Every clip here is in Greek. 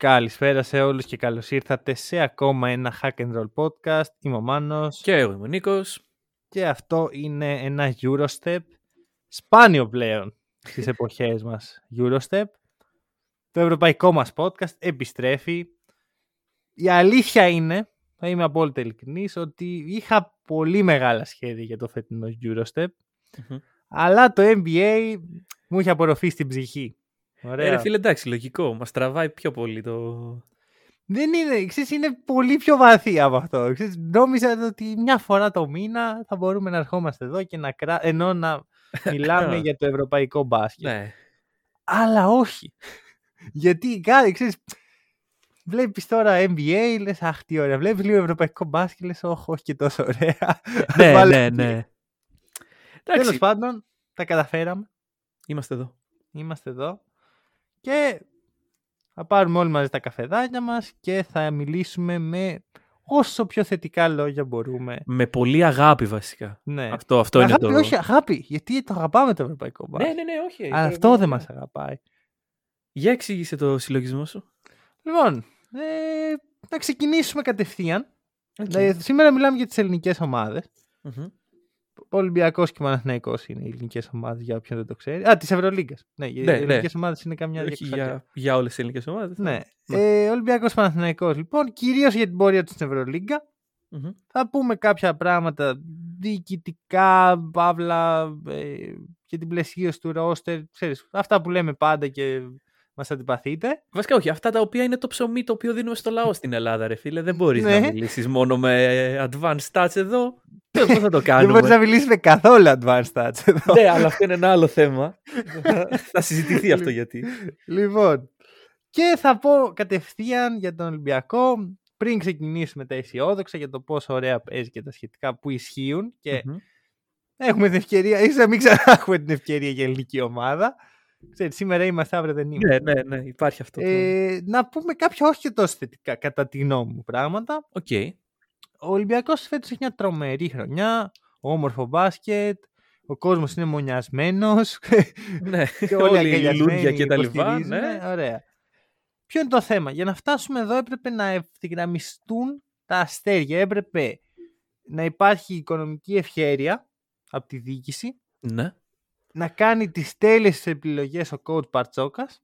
Καλησπέρα σε όλους και καλώς ήρθατε σε ακόμα ένα Hack and Roll podcast. Είμαι ο Μάνος. Και εγώ είμαι ο Νίκος. Και αυτό είναι ένα Eurostep, σπάνιο πλέον στις εποχές μας Eurostep. Το ευρωπαϊκό μας podcast επιστρέφει. Η αλήθεια είναι, θα είμαι απόλυτα ειλικρινής, ότι είχα πολύ μεγάλα σχέδια για το φετινό Eurostep. Αλλά το NBA μου είχε απορροφήσει την ψυχή. Ωραία. Ε, φίλε, εντάξει, λογικό. Μας τραβάει πιο πολύ το. Δεν είναι, ξέρεις, είναι πολύ πιο βαθύ από αυτό. Ξέρεις, νόμιζα ότι μια φορά το μήνα θα μπορούμε να ερχόμαστε εδώ και να κρα... ενώ να μιλάμε για το ευρωπαϊκό μπάσκετ. Ναι. Αλλά όχι. Γιατί κάτι, ξέρεις, βλέπεις τώρα NBA, λες αχ τι ωραία. Βλέπεις λίγο ευρωπαϊκό μπάσκετ, λες όχι, όχι και τόσο ωραία. ναι, ναι, ναι. Τέλος πάντων, τα καταφέραμε. Είμαστε εδώ. Είμαστε εδώ. Και θα πάρουμε όλοι μαζί τα καφεδάκια μας και θα μιλήσουμε με όσο πιο θετικά λόγια μπορούμε. Με πολύ αγάπη βασικά. Ναι. Αυτό, αυτό είναι αγάπη, το... όχι αγάπη, γιατί το αγαπάμε το ευρωπαϊκό μπάσκετ. Ναι, ναι, ναι, όχι. Αλλά αυτό δεν μας αγαπάει. Για εξήγησε το συλλογισμό σου. Λοιπόν, ε, να ξεκινήσουμε κατευθείαν. Okay. σήμερα μιλάμε για τις ελληνικές ομάδες. Ο Ολυμπιακός και ο Παναθυναϊκό είναι οι ελληνικές ομάδες για όποιον δεν το ξέρει. Α, τη Ευρωλίγκα. Ναι, οι ναι, ελληνικές ναι. ομάδες είναι καμιά Όχι για, για όλες τις ελληνικές ομάδες. Ναι. ναι. Ε, Ολυμπιακός Παναθυναϊκό λοιπόν, κυρίως για την πορεία τους στην ευρωλιγκα mm-hmm. Θα πούμε κάποια πράγματα διοικητικά, παύλα ε, και την πλαισίωση του ρόστερ. Ξέρεις, αυτά που λέμε πάντα και μας αντιπαθείτε. Βασικά όχι. Αυτά τα οποία είναι το ψωμί το οποίο δίνουμε στο λαό στην Ελλάδα, ρε φίλε. Δεν μπορείς ναι. να μιλήσεις μόνο με advanced stats εδώ. Πώ θα το κάνουμε. Δεν μπορείς να μιλήσεις με καθόλου advanced stats εδώ. ναι, αλλά αυτό είναι ένα άλλο θέμα. θα συζητηθεί αυτό γιατί. Λοιπόν. Και θα πω κατευθείαν για τον Ολυμπιακό πριν ξεκινήσουμε τα αισιόδοξα για το πόσο ωραία παίζει και τα σχετικά που ισχύουν και έχουμε την ευκαιρία, ίσως να μην ξανά έχουμε την ευκαιρία για ελληνική ομάδα. Ξέρετε, σήμερα είμαστε, αύριο δεν είμαστε. Ναι, ναι, ναι, υπάρχει αυτό. Ε, να πούμε κάποια όχι και τόσο θετικά, κατά τη γνώμη μου, πράγματα. Okay. Ο Ολυμπιακός φέτος έχει μια τρομερή χρονιά, όμορφο μπάσκετ, ο κόσμος είναι μονιασμένος. Ναι, και όλοι οι λουλούδια και τα λοιπά. Ναι. Ωραία. Ποιο είναι το θέμα. Για να φτάσουμε εδώ έπρεπε να ευθυγραμμιστούν τα αστέρια. Έπρεπε να υπάρχει οικονομική ευχέρεια από τη διοίκηση. Ναι να κάνει τις τέλειες επιλογές ο coach Παρτσόκας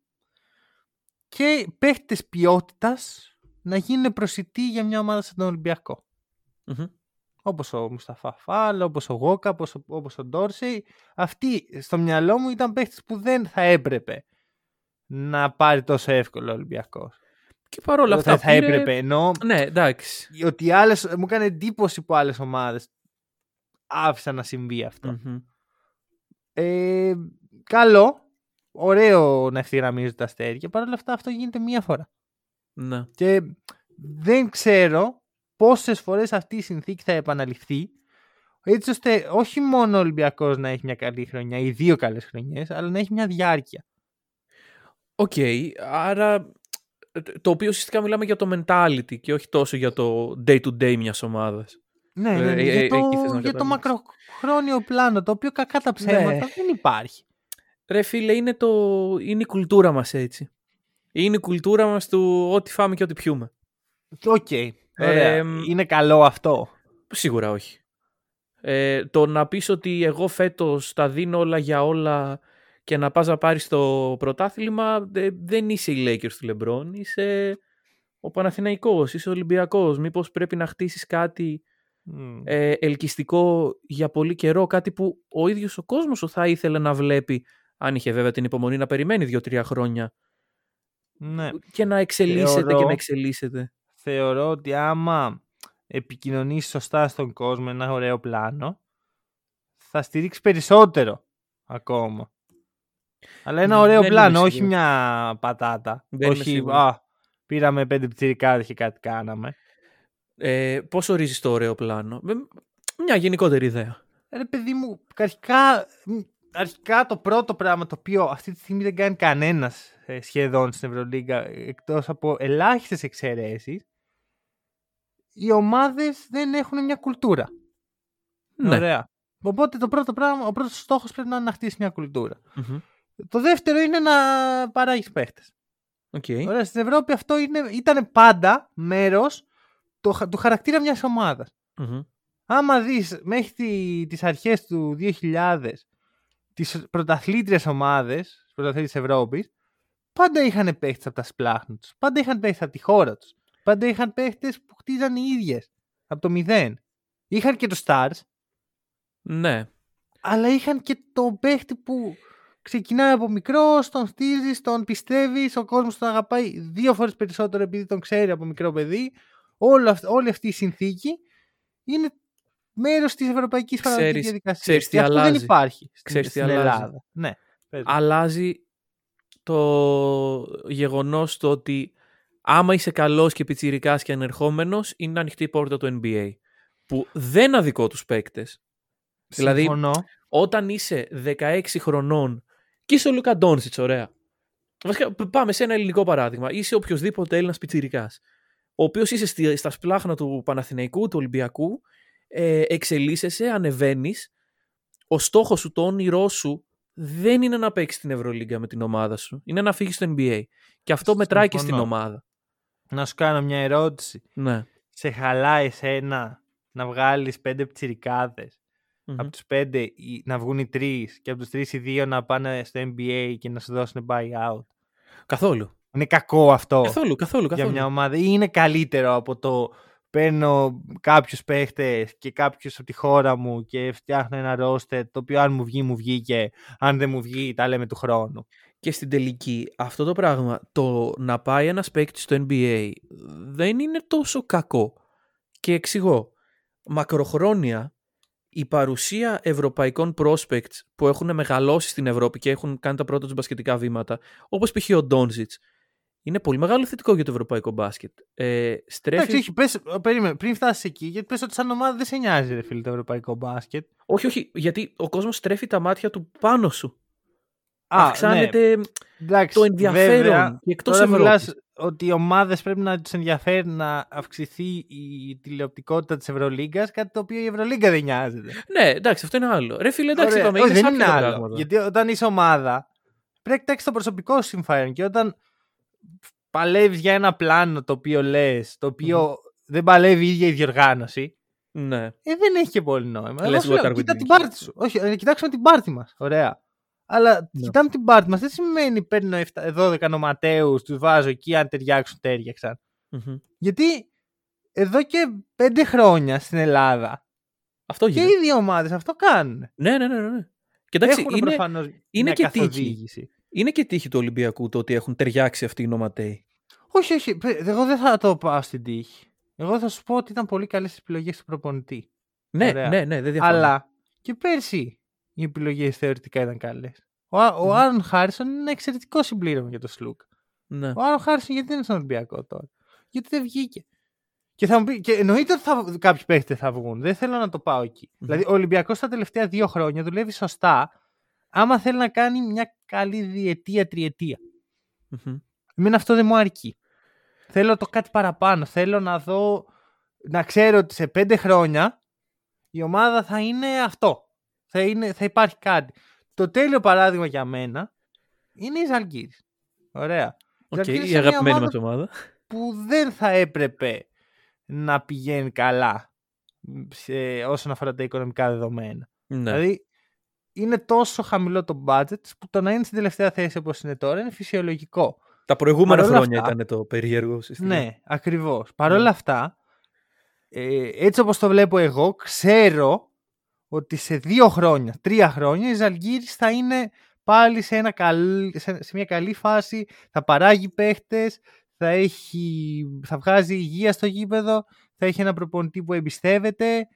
και παίχτες ποιότητας να γίνουν προσιτοί για μια ομάδα σαν τον Ολυμπιακό. Mm-hmm. Όπως ο Μουσταφά Φάλ, όπως ο Γόκα, όπως, ο, όπως ο Ντόρσεϊ. Αυτοί στο μυαλό μου ήταν παίχτες που δεν θα έπρεπε να πάρει τόσο εύκολο ο Ολυμπιακός. Και παρόλα αυτά. Θα, έπρεπε. Ενώ ναι, εντάξει. Ότι άλλες, μου έκανε εντύπωση που άλλες ομάδες άφησαν να συμβεί ε, καλό, ωραίο να ευθυγραμμίζει τα αστέρια. Παρ' όλα αυτά αυτό γίνεται μία φορά. Ναι. Και δεν ξέρω πόσες φορές αυτή η συνθήκη θα επαναληφθεί έτσι ώστε όχι μόνο ο Ολυμπιακός να έχει μια καλή χρονιά ή δύο καλές χρονιές, αλλά να έχει μια διάρκεια. OK, okay, άρα το οποίο ουσιαστικά μιλάμε για το mentality και όχι τόσο για το day-to-day μιας ομάδας. Ναι, ναι, ναι. Ε, για, το, για το μακροχρόνιο πλάνο, το οποίο κακά τα ψέματα ναι. δεν υπάρχει. Ρε φίλε, είναι, το, είναι η κουλτούρα μας έτσι. Είναι η κουλτούρα μας του ό,τι φάμε και ό,τι πιούμε. OK. Okay. Ε, είναι καλό αυτό; Σίγουρα όχι. Ε, το να πεις ότι εγώ φέτος τα δίνω όλα για όλα και να πας να πάρεις το πρωτάθλημα δεν είσαι η Lakers του Λεμπρόν, είσαι ο Παναθηναϊκός, είσαι ο Ολυμπιακός. Μήπως πρέπει να χτίσεις κάτι ε, ελκυστικό για πολύ καιρό, κάτι που ο ίδιος ο κόσμος σου θα ήθελε να βλέπει, αν είχε βέβαια την υπομονή να περιμένει δύο-τρία χρόνια ναι. και να εξελίσσεται θεωρώ, και να εξελίσσεται. Θεωρώ ότι άμα επικοινωνήσεις σωστά στον κόσμο ένα ωραίο πλάνο, θα στηρίξει περισσότερο ακόμα. Αλλά ένα ωραίο πλάνο, όχι μια πατάτα. όχι, α, πήραμε πέντε πτυρικάδες και κάτι κάναμε. Ε, πώς ορίζεις το ωραίο πλάνο; Μια γενικότερη ιδέα. Ρε παιδί μου, αρχικά, αρχικά το πρώτο πράγμα το οποίο αυτή τη στιγμή δεν κάνει κανένας ε, σχεδόν στην Ευρωλίγκα εκτός από ελάχιστες εξαιρέσεις οι ομάδες δεν έχουν μια κουλτούρα. Ναι. Ωραία. Οπότε το πρώτο πράγμα, ο πρώτος στόχος πρέπει να είναι να χτίσεις μια κουλτούρα. Το δεύτερο είναι να παράγεις παίχτες. Okay. Ωραία, στην Ευρώπη αυτό είναι, ήταν πάντα μέρος του χαρακτήρα μιας ομάδας. Mm-hmm. Άμα δεις μέχρι τι τις αρχές του 2000 τις πρωταθλήτριες ομάδες, τις πρωταθλήτριες της Ευρώπης, πάντα είχαν παίχτες από τα σπλάχνα τους. Πάντα είχαν παίχτες από τη χώρα τους. Πάντα είχαν παίχτες που χτίζαν οι ίδιες. Από το μηδέν. Είχαν και το Stars. Ναι. Αλλά είχαν και το παίχτη που ξεκινάει από μικρό, τον στήριζε, τον πιστεύεις, ο κόσμος τον αγαπάει δύο φορές περισσότερο επειδή τον ξέρει από μικρό παιδί. Όλη, όλη αυτή η συνθήκη είναι μέρος της ευρωπαϊκής παραγωγική διαδικασίας. Και αυτό δεν υπάρχει ξέρεις στην, στην Ελλάδα. Ναι, αλλάζει το γεγονός το ότι άμα είσαι καλός και πιτσιρικάς και ανερχόμενος είναι ανοιχτή η πόρτα του NBA που δεν αδικό τους παίκτες. Δηλαδή όταν είσαι 16 χρονών και είσαι ο Λούκα Ντόνσιτς, ωραία. Βασικά, πάμε σε ένα ελληνικό παράδειγμα. Είσαι οποιοδήποτε Έλληνας πιτσιρικάς. Ο οποίος είσαι στα σπλάχνα του Παναθηναϊκού, του Ολυμπιακού, ε, εξελίσσεσαι, ανεβαίνεις. Ο στόχος σου, το όνειρό σου δεν είναι να παίξεις την Ευρωλίγκα με την ομάδα σου. Είναι να φύγεις στο NBA. Και αυτό μετράει και στην ομάδα. Να σου κάνω μια ερώτηση. Ναι. Σε χαλάει εσένα να βγάλεις πέντε πτυρικάδε. Mm-hmm. Από τους πέντε να βγουν οι τρεις και από τους τρεις οι δύο να πάνε στο NBA και να σου δώσουν buyout; Καθόλου. Είναι κακό αυτό. Καθόλου, καθόλου, καθόλου. Για μια ομάδα. Ή είναι καλύτερο από το παίρνω κάποιους παίχτες και κάποιους από τη χώρα μου και φτιάχνω ένα ρόστερ το οποίο αν μου βγει μου βγει και αν δεν μου βγει τα λέμε του χρόνου. Και στην τελική αυτό το πράγμα, το να πάει ένας παίκτης στο NBA δεν είναι τόσο κακό. Και εξηγώ, μακροχρόνια η παρουσία ευρωπαϊκών prospects που έχουν μεγαλώσει στην Ευρώπη και έχουν κάνει τα πρώτα τους μπασκετικά βήματα, όπως π.χ. ο Ντόνζιτς, είναι πολύ μεγάλο θετικό για το ευρωπαϊκό μπάσκετ. Ε, στρέφει... Εντάξει, πες, περίμενε, πριν φτάσεις εκεί, γιατί πες ότι σαν ομάδα δεν σε νοιάζει ρε φίλε το ευρωπαϊκό μπάσκετ. Όχι, όχι, γιατί ο κόσμος στρέφει τα μάτια του πάνω σου. Α, Αυξάνεται ναι. το ενδιαφέρον βέβαια, και εκτός Ευρώπης. ότι οι ομάδες πρέπει να τους ενδιαφέρει να αυξηθεί η τηλεοπτικότητα της Ευρωλίγκας, κάτι το οποίο η Ευρωλίγκα δεν νοιάζεται. Ναι, εντάξει, αυτό είναι άλλο. Ρε φίλε, εντάξει, είπαμε, είναι δεν είναι άλλο. Γιατί όταν είσαι ομάδα, πρέπει να κοιτάξεις το προσωπικό σου συμφέρον και όταν παλεύεις για ένα πλάνο το οποίο λες, το οποιο δεν παλεύει η ίδια η διοργάνωση. Ναι. Ε, δεν έχει και πολύ νόημα. Λες, λέω, κοίτα την πάρτι σου. Όχι, ε, κοιτάξουμε την πάρτι μας. Ωραία. Αλλά ναι. κοιτάμε την πάρτι μας. Δεν σημαίνει παίρνω 12 νοματέους, τους βάζω εκεί, αν ταιριάξουν, τέριαξαν. Mm-hmm. Γιατί εδώ και 5 χρόνια στην Ελλάδα. Αυτό και οι δύο ομάδες αυτό κάνουν. Ναι, ναι, ναι. ναι. Κοιτάξτε, είναι, είναι και τύχη. Είναι και τύχη του Ολυμπιακού το ότι έχουν ταιριάξει αυτοί οι νοματέοι. Όχι, όχι. Εγώ δεν θα το πάω στην τύχη. Εγώ θα σου πω ότι ήταν πολύ καλές επιλογές του προπονητή. Ναι, Ωραία. ναι, ναι, δεν διαφωνώ. Αλλά και πέρσι οι επιλογές θεωρητικά ήταν καλές. Ο, ο mm. Άρον Χάρισον είναι ένα εξαιρετικό συμπλήρωμα για το Σλουκ. Ναι. Ο Άρον Χάρισον γιατί δεν είναι στον Ολυμπιακό τώρα; Γιατί δεν βγήκε; Και, θα μου πει, και εννοείται ότι θα, κάποιοι παίχτε θα βγουν. Δεν θέλω να το πάω εκεί. Mm. Δηλαδή, ο Ολυμπιακός τα τελευταία δύο χρόνια δουλεύει σωστά άμα θέλει να κάνει μια καλή διετία, τριετία. Mm-hmm. Εμένα αυτό δεν μου αρκεί. Θέλω το κάτι παραπάνω. Θέλω να δω, να ξέρω ότι σε πέντε χρόνια η ομάδα θα είναι αυτό. Θα, είναι, θα υπάρχει κάτι. Το τέλειο παράδειγμα για μένα είναι η Ζαλγκύρης. Ωραία. Okay, η αγαπημένη μας ομάδα. Που δεν θα έπρεπε να πηγαίνει καλά σε, όσον αφορά τα οικονομικά δεδομένα. Ναι. Δηλαδή είναι τόσο χαμηλό το budget που το να είναι στην τελευταία θέση όπως είναι τώρα είναι φυσιολογικό. Τα προηγούμενα χρόνια ήταν το περίεργο σύστημα. Ναι, ακριβώς. Παρ' όλα ναι. αυτά, ε, έτσι όπως το βλέπω εγώ, ξέρω ότι σε δύο χρόνια, τρία χρόνια η Ζαλγκύρης θα είναι πάλι σε, ένα σε, μια καλή φάση, θα παράγει παίχτες, θα, έχει, θα βγάζει υγεία στο γήπεδο, θα έχει ένα προπονητή που εμπιστεύεται,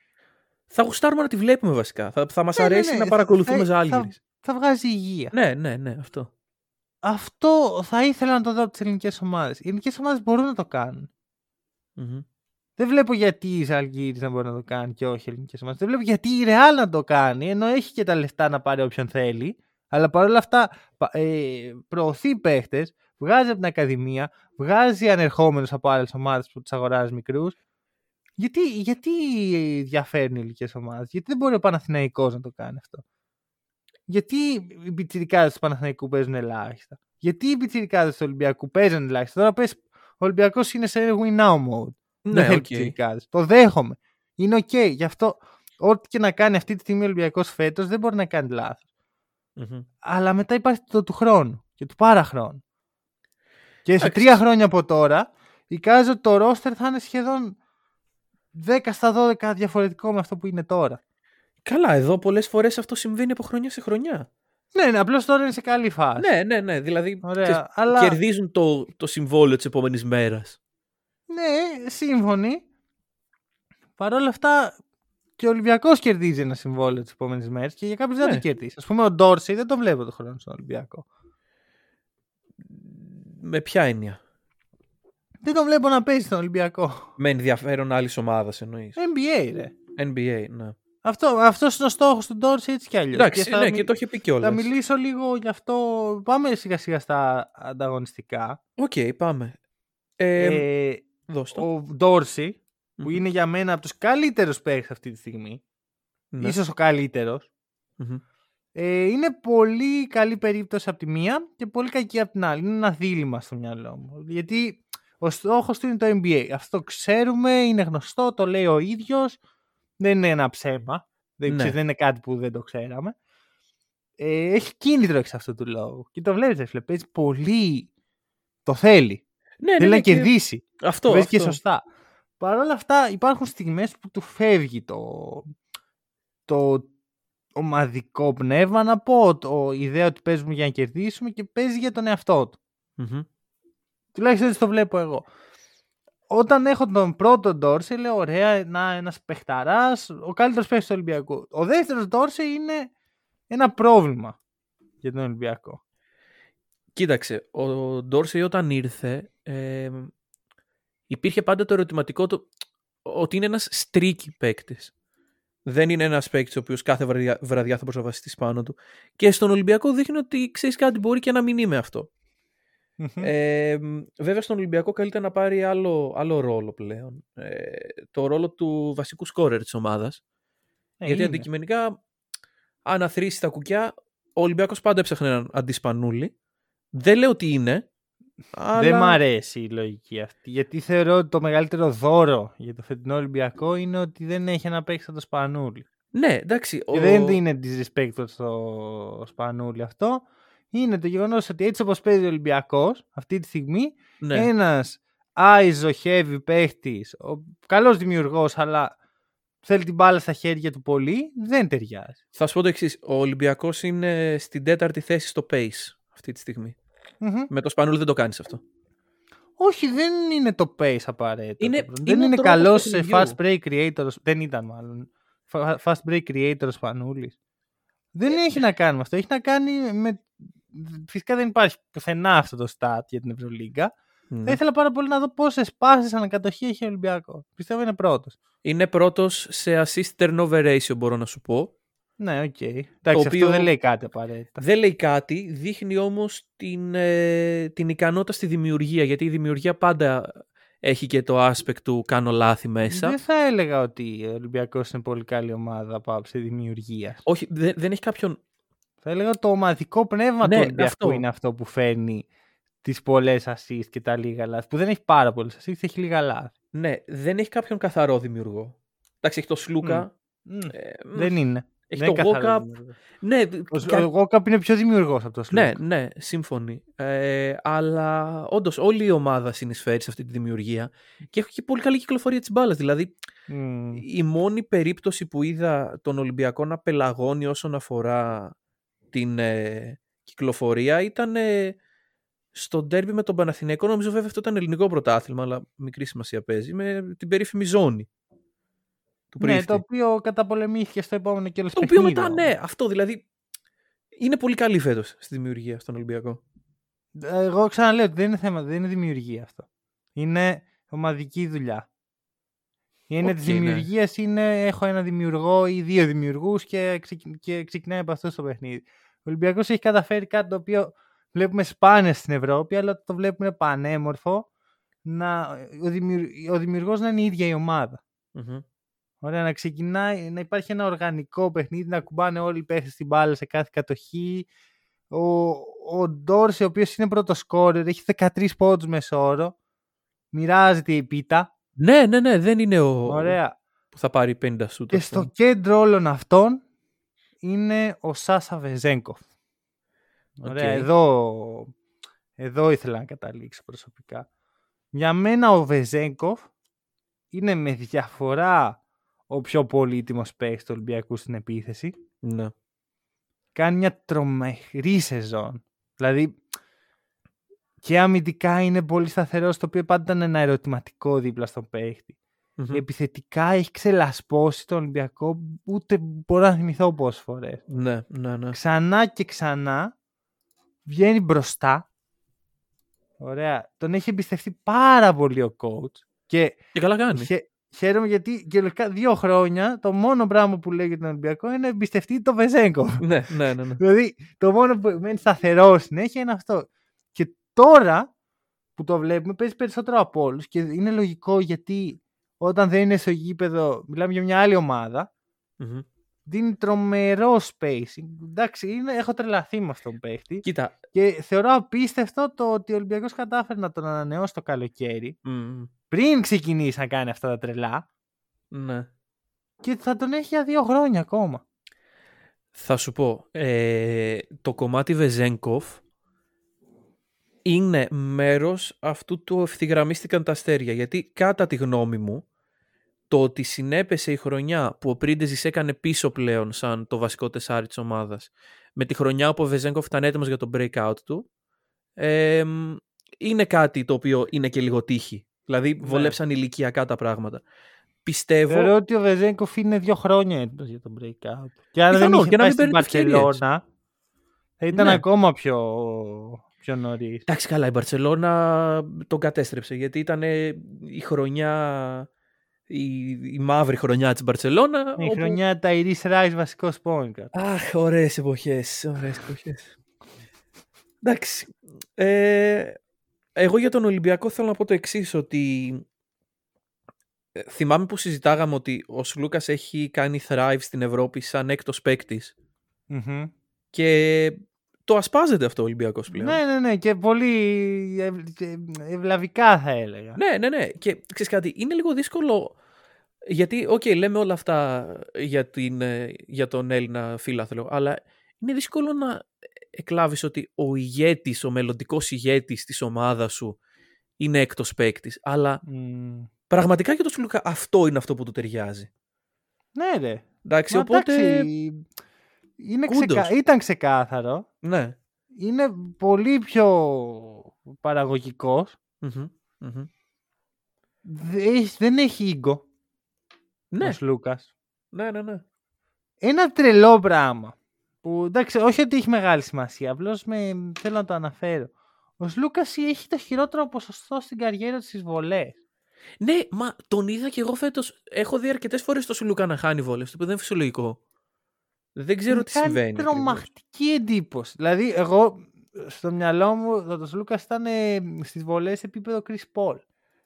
θα γουστάρουμε να τη βλέπουμε βασικά. Θα, θα μας ναι, ναι, αρέσει ναι, να παρακολουθούμε θα, Θα, θα, βγάζει υγεία. Ναι, ναι, ναι, αυτό. Αυτό θα ήθελα να το δω από τις ελληνικές ομάδες. Οι ελληνικές ομάδες μπορούν να το κάνουν. Mm-hmm. Δεν βλέπω γιατί η Ζαλγκύρη να μπορεί να το κάνει και όχι οι ελληνικές ομάδες. Δεν βλέπω γιατί η Ρεάλ να το κάνει, ενώ έχει και τα λεφτά να πάρει όποιον θέλει. Αλλά παρόλα αυτά ε, προωθεί παίχτες, βγάζει από την Ακαδημία, βγάζει ανερχόμενους από άλλες ομάδες που του αγοράζει μικρούς γιατί, γιατί διαφέρουν οι ελληνικές ομάδες, Γιατί δεν μπορεί ο Παναθηναϊκός να το κάνει αυτό; Γιατί οι πιτσιρικάδες του Παναθηναϊκού παίζουν ελάχιστα; Γιατί οι πιτσιρικάδες του Ολυμπιακού παίζουν τουλάχιστον. Τώρα πες, ο Ολυμπιακός είναι σε win now mode. Ναι, δεν θέλει οκ. πιτσιρικάδες. Το δέχομαι. Είναι οκ. Γι' αυτό, ό,τι και να κάνει αυτή τη στιγμή ο Ολυμπιακός φέτος, δεν μπορεί να κάνει λάθος. Μμμ. Αλλά μετά υπάρχει το του χρόνου και του παραχρόνου. Και σε Εντάξει. τρία χρόνια από τώρα, εικάζω ότι το ρόστερ θα είναι σχεδόν 10 στα 12 διαφορετικό με αυτό που είναι τώρα. Καλά, εδώ πολλές φορές αυτό συμβαίνει από χρονιά σε χρονιά. Ναι, ναι, απλώς τώρα είναι σε καλή φάση. Ναι, ναι, ναι. Δηλαδή Ωραία, ξέρεις, αλλά- κερδίζουν το, το συμβόλαιο της επόμενης μέρας. Ναι, σύμφωνοι. Παρ' όλα αυτά και ο Ολυμπιακός κερδίζει ένα συμβόλαιο τι επόμενε μέρε και για κάποιους δεν Ναι. το κερδίζει. Α πούμε, ο Ντόρσεϊ δεν το βλέπω το χρόνο στον Ολυμπιακό. Με ποια έννοια; Δεν τον βλέπω να παίζει στον Ολυμπιακό. Με ενδιαφέρον άλλης ομάδας εννοείς. NBA, ρε. NBA, ναι. Αυτό αυτός είναι ο στόχος του Ντόρσεϊ έτσι κι αλλιώς. Εντάξει, ναι, και το είχε πει Θα κιόλας. μιλήσω λίγο γι' αυτό. Πάμε σιγά σιγά στα ανταγωνιστικά. Οκ, πάμε. Ε, Ε, δώσ' το. ο Ντόρσεϊ, που Μμμ. είναι για μένα από τους καλύτερους παίχτες αυτή τη στιγμή, Ναι. ίσως ο καλύτερος, Μμμ. Ε, είναι πολύ καλή περίπτωση από τη μία και πολύ κακή από την άλλη. Είναι ένα δίλημα στο μυαλό μου. Γιατί ο στόχος του είναι το NBA. Αυτό το ξέρουμε, είναι γνωστό, το λέει ο ίδιος. Δεν είναι ένα ψέμα. Δεν, Ναι. ξέρεις, δεν είναι κάτι που δεν το ξέραμε. Ε, έχει κίνητρο εξ αυτού του λόγου. Και το βλέπεις, ρε φίλε, παίζει πολύ... Το θέλει. Ναι, ναι, θέλει ναι, να και κερδίσει. Αυτό, το παίζει και αυτό. σωστά. Παρ' όλα αυτά υπάρχουν στιγμές που του φεύγει το, το ομαδικό πνεύμα να πω, το η ιδέα ότι παίζουμε για να κερδίσουμε και παίζει για τον εαυτό του. Μμμ. Τουλάχιστον έτσι το βλέπω εγώ. Όταν έχω τον πρώτο Ντόρσε, λέω ωραία, να ένας παιχταράς, ο καλύτερος παίκτης του Ολυμπιακού. Ο δεύτερος Ντόρσε είναι ένα πρόβλημα για τον Ολυμπιακό. Κοίταξε, ο Ντόρσεϊ όταν ήρθε ε, υπήρχε πάντα το ερωτηματικό το, ότι είναι ένας στρίκι παίκτης. Δεν είναι ένας παίκτης ο οποίος κάθε βραδιά, βραδιά θα προσβαστεί πάνω του. Και στον Ολυμπιακό δείχνει ότι ξέρεις κάτι μπορεί και να μην είμαι αυτό. Ε, βέβαια στον Ολυμπιακό καλείται να πάρει άλλο, άλλο ρόλο πλέον. Ε, το ρόλο του βασικού σκόρερ της ομάδας. Ε, γιατί είναι. αντικειμενικά αν αθροίσει τα κουκιά ο Ολυμπιακός πάντα έψαχνε έναν αντισπανούλη. Δεν λέω ότι είναι. Αλλά... Δεν μ' αρέσει η λογική αυτή. Γιατί θεωρώ ότι το μεγαλύτερο δώρο για το φετινό Ολυμπιακό είναι ότι δεν έχει ένα παίκτη σαν το Σπανούλι. Ναι, εντάξει. Και ο- δεν είναι disrespect στο Σπανούλι αυτό. Είναι το γεγονός ότι έτσι όπως παίζει ο Ολυμπιακός αυτή τη στιγμή, ναι. ένας άιζο heavy παίχτη, καλός δημιουργός, αλλά θέλει την μπάλα στα χέρια του πολύ, δεν ταιριάζει. Θα σου πω το εξής. Ο Ολυμπιακός είναι στην τέταρτη θέση στο pace αυτή τη στιγμή. Μμμ. Με το Σπανούλη δεν το κάνεις αυτό. Όχι, δεν είναι το pace απαραίτητα. Είναι- το πρόβλημα. είναι δεν ο είναι τρόπος καλός σε παιχνιδιού. fast break creator. Δεν ήταν μάλλον. Fa- Fast break creator ο Σπανούλης. Δεν Ε, έχει να κάνει με αυτό. Έχει να κάνει με. Φυσικά δεν υπάρχει πουθενά αυτό το stat για την Ευρωλίγκα. Ναι. Θα ήθελα πάρα πολύ να δω πόσες πάσει ανακατοχή έχει ο Ολυμπιακός. Πιστεύω είναι πρώτος. Είναι πρώτος σε assist turnover ratio μπορώ να σου πω. Ναι, οκ. Εντάξει, οποίο- αυτό δεν λέει κάτι απαραίτητα. Δεν λέει κάτι, δείχνει όμως την, ε, την ικανότητα στη δημιουργία, γιατί η δημιουργία πάντα έχει και το aspect του κάνω λάθη μέσα. Δεν θα έλεγα ότι ο Ολυμπιακός είναι πολύ καλή ομάδα από άποψη δημιουργίας. Όχι, δεν, δεν έχει κάποιον... Θα έλεγα ότι το ομαδικό πνεύμα Ναι, του Ολυμπιακού αυτό. είναι αυτό που φέρνει τις πολλές assist και τα λίγα λάθη. Που δεν έχει πάρα πολλές assist, έχει λίγα λάθη. Ναι, δεν έχει κάποιον καθαρό δημιουργό. Εντάξει, έχει το Σλούκα. Μμ, ε, μ, δεν είναι. έχει δεν το είναι καθαρός Walkup. δημιουργός. Ναι, Ο, κα- ο Walkup είναι πιο δημιουργός από το ναι, Slook. ναι, σύμφωνοι. Ε, αλλά όντως όλη η ομάδα συνεισφέρει σε αυτή τη δημιουργία και έχει και πολύ καλή κυκλοφορία της μπάλας. Δηλαδή, Μμ. η μόνη περίπτωση που είδα τον Ολυμπιακό να πελαγώνει όσον αφορά την ε, κυκλοφορία ήταν ε, στο ντέρμπι με τον Παναθηναϊκό. Νομίζω βέβαια αυτό ήταν ελληνικό πρωτάθλημα, αλλά μικρή σημασία παίζει, με την περίφημη ζώνη του Ναι, Πρίφτη. το οποίο καταπολεμήθηκε στο επόμενο κιόλας Το οποίο παιχνίδι. μετά, ναι, αυτό δηλαδή. Είναι πολύ καλή φέτος στη δημιουργία στον Ολυμπιακό. Εγώ ξαναλέω ότι δεν είναι θέμα, δεν είναι δημιουργία αυτό. Είναι ομαδική δουλειά. Η έννοια Οκ, της ναι. δημιουργίας είναι έχω ένα δημιουργό ή δύο δημιουργούς και, ξεκι- και ξεκινάει από αυτό στο παιχνίδι. Ο Ολυμπιακός έχει καταφέρει κάτι το οποίο βλέπουμε σπάνια στην Ευρώπη, αλλά το βλέπουμε πανέμορφο. Να, ο, δημιουργ, ο δημιουργός να είναι η ίδια η ομάδα. Μμμ. Ωραία, να ξεκινάει, να υπάρχει ένα οργανικό παιχνίδι, να κουμπάνε όλοι οι παίχτες στην μπάλα σε κάθε κατοχή. Ο, ο Ντόρση, ο οποίος είναι πρώτο σκόρερ, έχει 13 πόντους μεσόωρο. Μοιράζεται η πίτα. Ναι, ναι, ναι, δεν είναι ο Ωραία. που θα πάρει 50 σούτ. Και ας στο πούμε. κέντρο όλων αυτών είναι ο Σάσα Βεζέγκοφ. Ωραία, Οκ. εδώ, εδώ ήθελα να καταλήξω προσωπικά. Για μένα ο Βεζένκοφ είναι με διαφορά ο πιο πολύτιμος παίκτης του Ολυμπιακού στην επίθεση. Ναι. Κάνει μια τρομερή σεζόν. Δηλαδή και αμυντικά είναι πολύ σταθερός, το οποίο πάντα είναι ένα ερωτηματικό δίπλα στον παίκτη. Μμμ. Επιθετικά έχει ξελασπώσει τον Ολυμπιακό, ούτε μπορώ να θυμηθώ πόσες φορές. Ναι, ναι, ναι. Ξανά και ξανά βγαίνει μπροστά. Ωραία. Τον έχει εμπιστευτεί πάρα πολύ ο coach. Και Και καλά κάνει. χε- χαίρομαι γιατί και λογικά δύο χρόνια το μόνο πράγμα που λέει για τον Ολυμπιακό είναι να εμπιστευτεί το Βεζέγκο. ναι, ναι, ναι, ναι. δηλαδή το μόνο που μένει σταθερό συνέχεια είναι αυτό. Και τώρα που το βλέπουμε παίζει περισσότερο από όλους και είναι λογικό γιατί όταν δεν είναι στο γήπεδο, μιλάμε για μια άλλη ομάδα, Μμμ. δίνει τρομερό spacing. Εντάξει, είναι, έχω τρελαθεί με αυτόν τον παίχτη. Κοίτα. Και θεωρώ απίστευτο το ότι ο Ολυμπιακός κατάφερε να τον ανανεώσει το καλοκαίρι μμ, πριν ξεκινήσει να κάνει αυτά τα τρελά Ναι. και θα τον έχει για δύο χρόνια ακόμα. Θα σου πω, ε, το κομμάτι Βεζέγκοφ είναι μέρος αυτού του ευθυγραμμίστηκαν τα αστέρια. Γιατί κατά τη γνώμη μου, το ότι συνέπεσε η χρονιά που ο Πρίντεζης έκανε πίσω πλέον σαν το βασικό τεσάρι της ομάδας με τη χρονιά που ο Βεζέγκοφ ήταν έτοιμος για το breakout του ε, μ, είναι κάτι το οποίο είναι και λίγο τύχη. Δηλαδή Ναι. βολέψαν ηλικιακά τα πράγματα. Πιστεύω... Θεωρώ ότι ο Βεζέγκοφ είναι δύο χρόνια έτοιμος για τον breakout. Και αν δεν Πιθανό, είχε και να πάει μην στην παίρνει ευκαιρίες. Μπαρσελόνα θα ήταν Ναι. ακόμα πιο, πιο νωρίς. Εντάξει καλά, η Μπαρτσελώνα τον κατέστρεψε γιατί ήταν η χρονιά, η, η μαύρη χρονιά της Μπαρτσελώνα. Η χρονιά Ταϊρή Ράις βασικός πόνικα. Αχ, ωραίες εποχές, ωραίες εποχές. Εντάξει. Ε, εγώ για τον Ολυμπιακό θέλω να πω το εξής ότι ε, θυμάμαι που συζητάγαμε ότι ο Σλούκας έχει κάνει thrive στην Ευρώπη σαν έκτος παίκτης και το ασπάζεται αυτό ο Ολυμπιακός πλέον. Ναι, ναι, ναι. Και πολύ ευ- ε, ευλαβικά θα έλεγα. Ναι, ναι, ναι. Και ξέρεις κάτι, είναι λίγο δύσκολο. Γιατί, οκ, λέμε όλα αυτά για, την, ε, για τον Έλληνα φίλαθλο, αλλά είναι δύσκολο να εκλάβεις ότι ο ηγέτης, ο μελλοντικός ηγέτης της ομάδας σου είναι έκτος παίκτης. Αλλά Μμ. πραγματικά για τον Σλούκα αυτό είναι αυτό που του ταιριάζει. Ναι, ρε. Εντάξει, Μα οπότε. εντάξει, είναι Κούντος. ξεκα... Ήταν ξεκάθαρο. Ναι. Είναι πολύ πιο παραγωγικός. Μμμ, μμμ. Δε- Δεν έχει ίγκο Ναι, ο Λούκας. ναι, ναι, ναι. Ένα τρελό πράγμα. Που εντάξει, όχι ότι έχει μεγάλη σημασία, απλώς θέλω να το αναφέρω. Ο Λούκας έχει το χειρότερο ποσοστό στην καριέρα της στις βολές. Ναι, μα τον είδα και εγώ φέτος. Έχω δει αρκετές φορές το Σλούκα να χάνει βόλες, το οποίο δεν είναι φυσιολογικό. Δεν ξέρω τι συμβαίνει. Είναι ακριβώς. τρομακτική εντύπωση. Δηλαδή, εγώ στο μυαλό μου ο Λούκας ήταν στις βολές επίπεδο Chris Paul.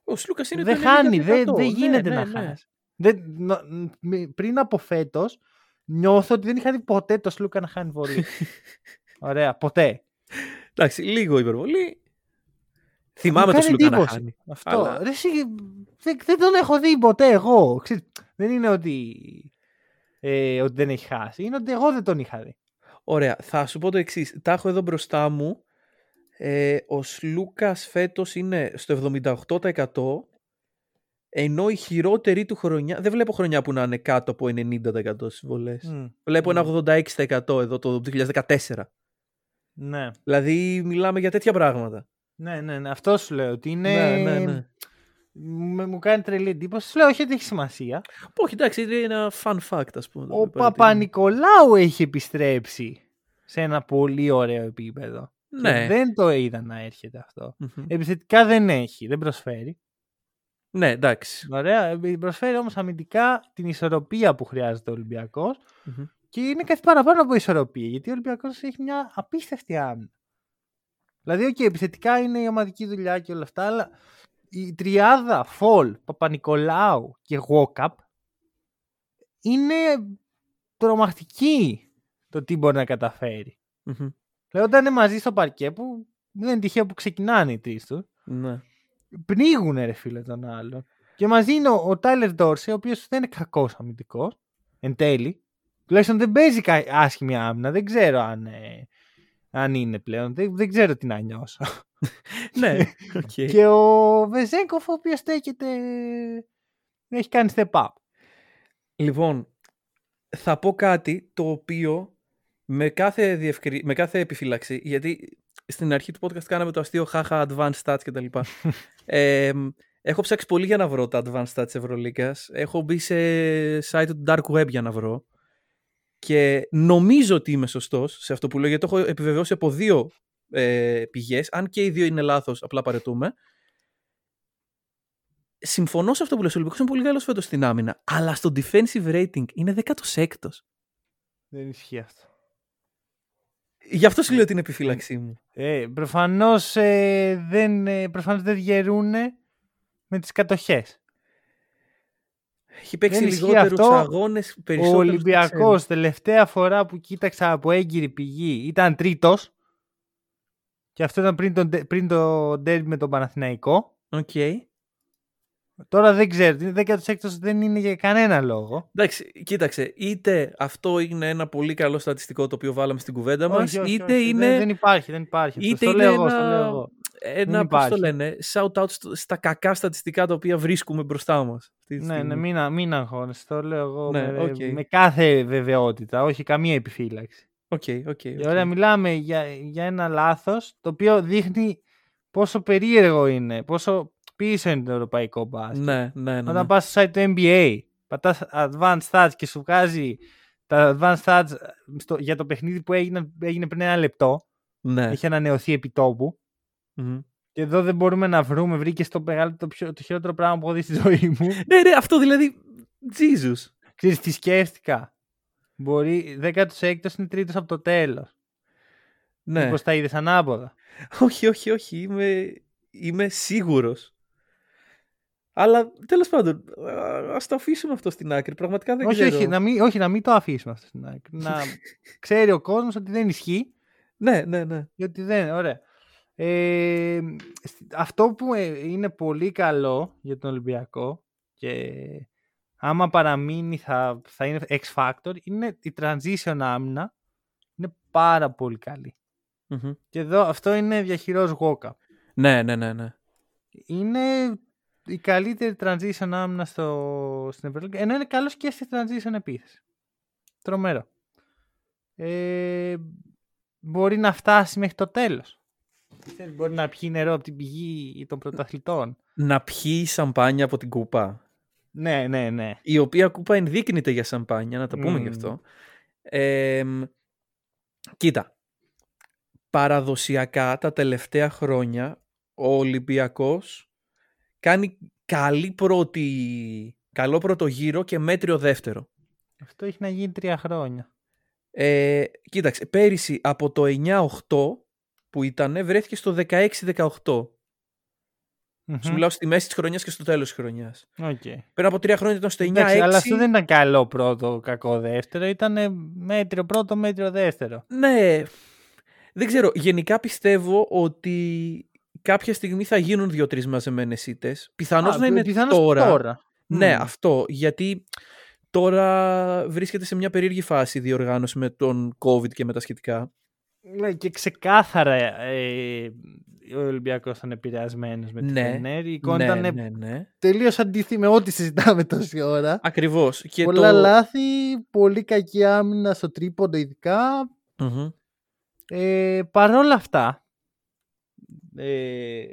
Ο Σλούκα είναι Δεν το χάνει, 90%. δεν, δεν Ναι, γίνεται ναι, να ναι. χάσει. Δεν, νο- μ- πριν από φέτος, νιώθω ότι δεν είχα δει ποτέ το Σλούκα να χάνει βολή. Ωραία, ποτέ. Εντάξει, λίγο υπερβολή. Θυμάμαι Μου το κάνει Σλούκα να εντύπωση. χάνει. Αυτό. Αλλά- Ρε, εσύ, δεν, δεν τον έχω δει ποτέ εγώ. Ξέρεις, δεν είναι ότι, ε, ότι δεν έχει χάσει. Είναι ότι εγώ δεν τον είχα δει. Ωραία, θα σου πω το εξής. Τα έχω εδώ μπροστά μου. Ε, ο Σλούκας φέτος είναι στο 78%. Ενώ η χειρότερη του χρονιά. Δεν βλέπω χρονιά που να είναι κάτω από 90% στις βολές. Μμ. Βλέπω ένα Μμ. 86% εδώ το 2014. Ναι. Δηλαδή μιλάμε για τέτοια πράγματα. Ναι, ναι, ναι. Αυτό σου λέω. Ότι είναι... Ναι, ναι, ναι. Με- μου κάνει τρελή εντύπωση. Σου λέω όχι ότι έχει σημασία. Όχι, εντάξει, είναι ένα fun fact, ας πούμε. Ο το παρατηρούμε. Παπα-Νικολάου έχει επιστρέψει σε ένα πολύ ωραίο επίπεδο. Και Ναι. δεν το είδα να έρχεται αυτό. Μμμ. Επιθετικά δεν έχει, δεν προσφέρει. Ναι, εντάξει. Ωραία. ε, Προσφέρει όμως αμυντικά την ισορροπία που χρειάζεται ο Ολυμπιακός Μμμ. και είναι κάτι παραπάνω από ισορροπία γιατί ο Ολυμπιακός έχει μια απίστευτη άμυνα. Δηλαδή, οκ, επιθετικά είναι η ομαδική δουλειά και όλα αυτά, αλλά η τριάδα Φαλ, Παπανικολάου και Γουόκαπ είναι τρομακτική το τι μπορεί να καταφέρει. Μμμ. Λέω όταν είναι μαζί στο παρκέ που δεν είναι τυχαίο που ξεκινάνε οι τρεις τους. Ναι. Πνίγουνε ρε φίλε τον άλλον. Και μαζί είναι ο, ο Τάιλερ Ντόρσεϊ, ο οποίος δεν είναι κακός αμυντικός. Εν τέλει. Τουλάχιστον δεν παίζει κα- άσχημη άμυνα. Δεν ξέρω αν, ε, αν είναι πλέον. Δεν, δεν ξέρω τι να νιώσω. ναι. οκ. Και ο Βεζένκοφ, ο οποίος στέκεται. Έχει κάνει step up. Λοιπόν, θα πω κάτι το οποίο με κάθε, διευκρι... με κάθε επιφύλαξη, γιατί στην αρχή του podcast κάναμε το αστείο χαχά advanced stats κτλ. ε, έχω ψάξει πολύ για να βρω τα advanced stats της Ευρωλίκας. Έχω μπει σε site του Dark Web για να βρω. Και νομίζω ότι είμαι σωστός σε αυτό που λέω, γιατί το έχω επιβεβαιώσει από δύο ε, πηγές. Αν και οι δύο είναι λάθος, απλά παρετούμε. Συμφωνώ σε αυτό που λες, ο Ολυμπιακός είναι πολύ καλός φέτος στην άμυνα, αλλά στο defensive rating είναι 16ος. Δεν ισχύει αυτό. Γι' αυτό σου λέω την επιφύλαξή μου. Ε, προφανώς, ε, δεν, ε, προφανώς δεν διαιρούν με τις κατοχές. Έχει παίξει Δεν ισχύει λιγότερους αυτό. αγώνες Ο περισσότερους. Ολυμπιακός τελευταία φορά που κοίταξα από έγκυρη πηγή ήταν τρίτος και αυτό ήταν πριν το, πριν το derby με τον Παναθηναϊκό. Οκ. Τώρα δεν ξέρω, είναι 16ος δεν είναι για κανένα λόγο. Εντάξει, κοίταξε, είτε αυτό είναι ένα πολύ καλό στατιστικό το οποίο βάλαμε στην κουβέντα μας, Όχι, όχι, είτε όχι, είναι Δεν, δεν υπάρχει, δεν υπάρχει. είτε στο είναι λέω εγώ, ένα- στο λέω εγώ. ένα, πώς το υπάρχει. λένε, shout out στο- στα κακά στατιστικά τα οποία βρίσκουμε μπροστά μας. αυτή τη Ναι, ναι, στιγμή. μην, α- μην αγχώνεσαι, το λέω εγώ Ναι, με, οκ. με κάθε βεβαιότητα, όχι καμία επιφύλαξη. Οκ, οκ, Και οκ. Ωραία, μιλάμε για, για ένα λάθος το οποίο δείχνει πόσο περίεργο είναι, πόσο πίσω είναι το ευρωπαϊκό μπάσκετ. Ναι, ναι, ναι. Όταν ναι. πας στο site του NBA, πατάς advanced stats και σου βγάζει τα advanced stats στο, για το παιχνίδι που έγινε, έγινε πριν ένα λεπτό, ναι. έχει ανανεωθεί επί τόπου. Μμμ. Και εδώ δεν μπορούμε να βρούμε, βρήκες το, μεγάλο, το, πιο, το χειρότερο πράγμα που έχω δει στη ζωή μου. Ναι, ναι, αυτό δηλαδή, Jesus. Ξέρεις τι σκέφτηκα; Μπορεί 16ος είναι τρίτος από το τέλος. Ναι. Μήπως τα είδες ανάποδα; Όχι, όχι, όχι. Είμαι, είμαι σίγουρος. Αλλά τέλος πάντων, α ας το αφήσουμε αυτό στην άκρη. Πραγματικά δεν όχι, ξέρω. όχι, να μην, όχι, να μην το αφήσουμε αυτό στην άκρη. να ξέρει ο κόσμος ότι δεν ισχύει. Ναι, ναι, ναι. Γιατί δεν, ωραία. Ε, σ- αυτό που ε, είναι πολύ καλό για τον Ολυμπιακό και άμα παραμείνει θα, θα είναι X Factor είναι η transition άμυνα είναι πάρα πολύ καλή. Μμμ. Και εδώ αυτό είναι διαχειρός walk Ναι, ναι, ναι, ναι. Είναι η καλύτερη transition άμυνα στο, στην Ευρωλίγκα ενώ είναι καλός και στη transition επίθεση. Τρομερό. Ε, μπορεί να φτάσει μέχρι το τέλος. Ξέρεις, Μπορεί να πιει νερό από την πηγή των πρωταθλητών. Να πιει σαμπάνια από την κούπα. ναι, ναι, ναι. Η οποία κούπα ενδείκνυται για σαμπάνια, να τα πούμε γι' Μμμ. αυτό. Ε, κοίτα. Παραδοσιακά τα τελευταία χρόνια ο Ολυμπιακός κάνει καλή πρώτη, καλό πρώτο γύρο και μέτριο δεύτερο. Αυτό έχει να γίνει τρία χρόνια. Ε, κοίταξε, πέρυσι από το 9-8 που ήταν βρέθηκε στο 16-18. Σου μιλάω στη μέση της χρονιάς και στο τέλος της χρονιάς. Οκ. Πριν από τρία χρόνια ήταν στο 9-6. Εντάξει, αλλά αυτό δεν ήταν καλό πρώτο, κακό δεύτερο. Ήταν μέτριο πρώτο, μέτριο δεύτερο. Ναι, δεν ξέρω. Γενικά πιστεύω ότι κάποια στιγμή θα γίνουν δύο-τρεις μαζεμένες ήττες. Πιθανώς Α, να είναι πιθανώς τώρα. τώρα. Ναι, Μμ. αυτό. Γιατί τώρα βρίσκεται σε μια περίεργη φάση η διοργάνωση με τον COVID και με τα σχετικά. Ναι, και ξεκάθαρα ε, ο Ολυμπιακός ήταν επηρεασμένος με τη Ναι, Φενέρ. Η εικόνα ναι, ήταν ναι, ναι. τελείως αντίθετη με ό,τι συζητάμε τόση ώρα. Ακριβώς. Και Πολλά το... λάθη, πολύ κακή άμυνα στο τρίποντο ειδικά. Μμμ. Ε, Παρ' όλα αυτά, ε,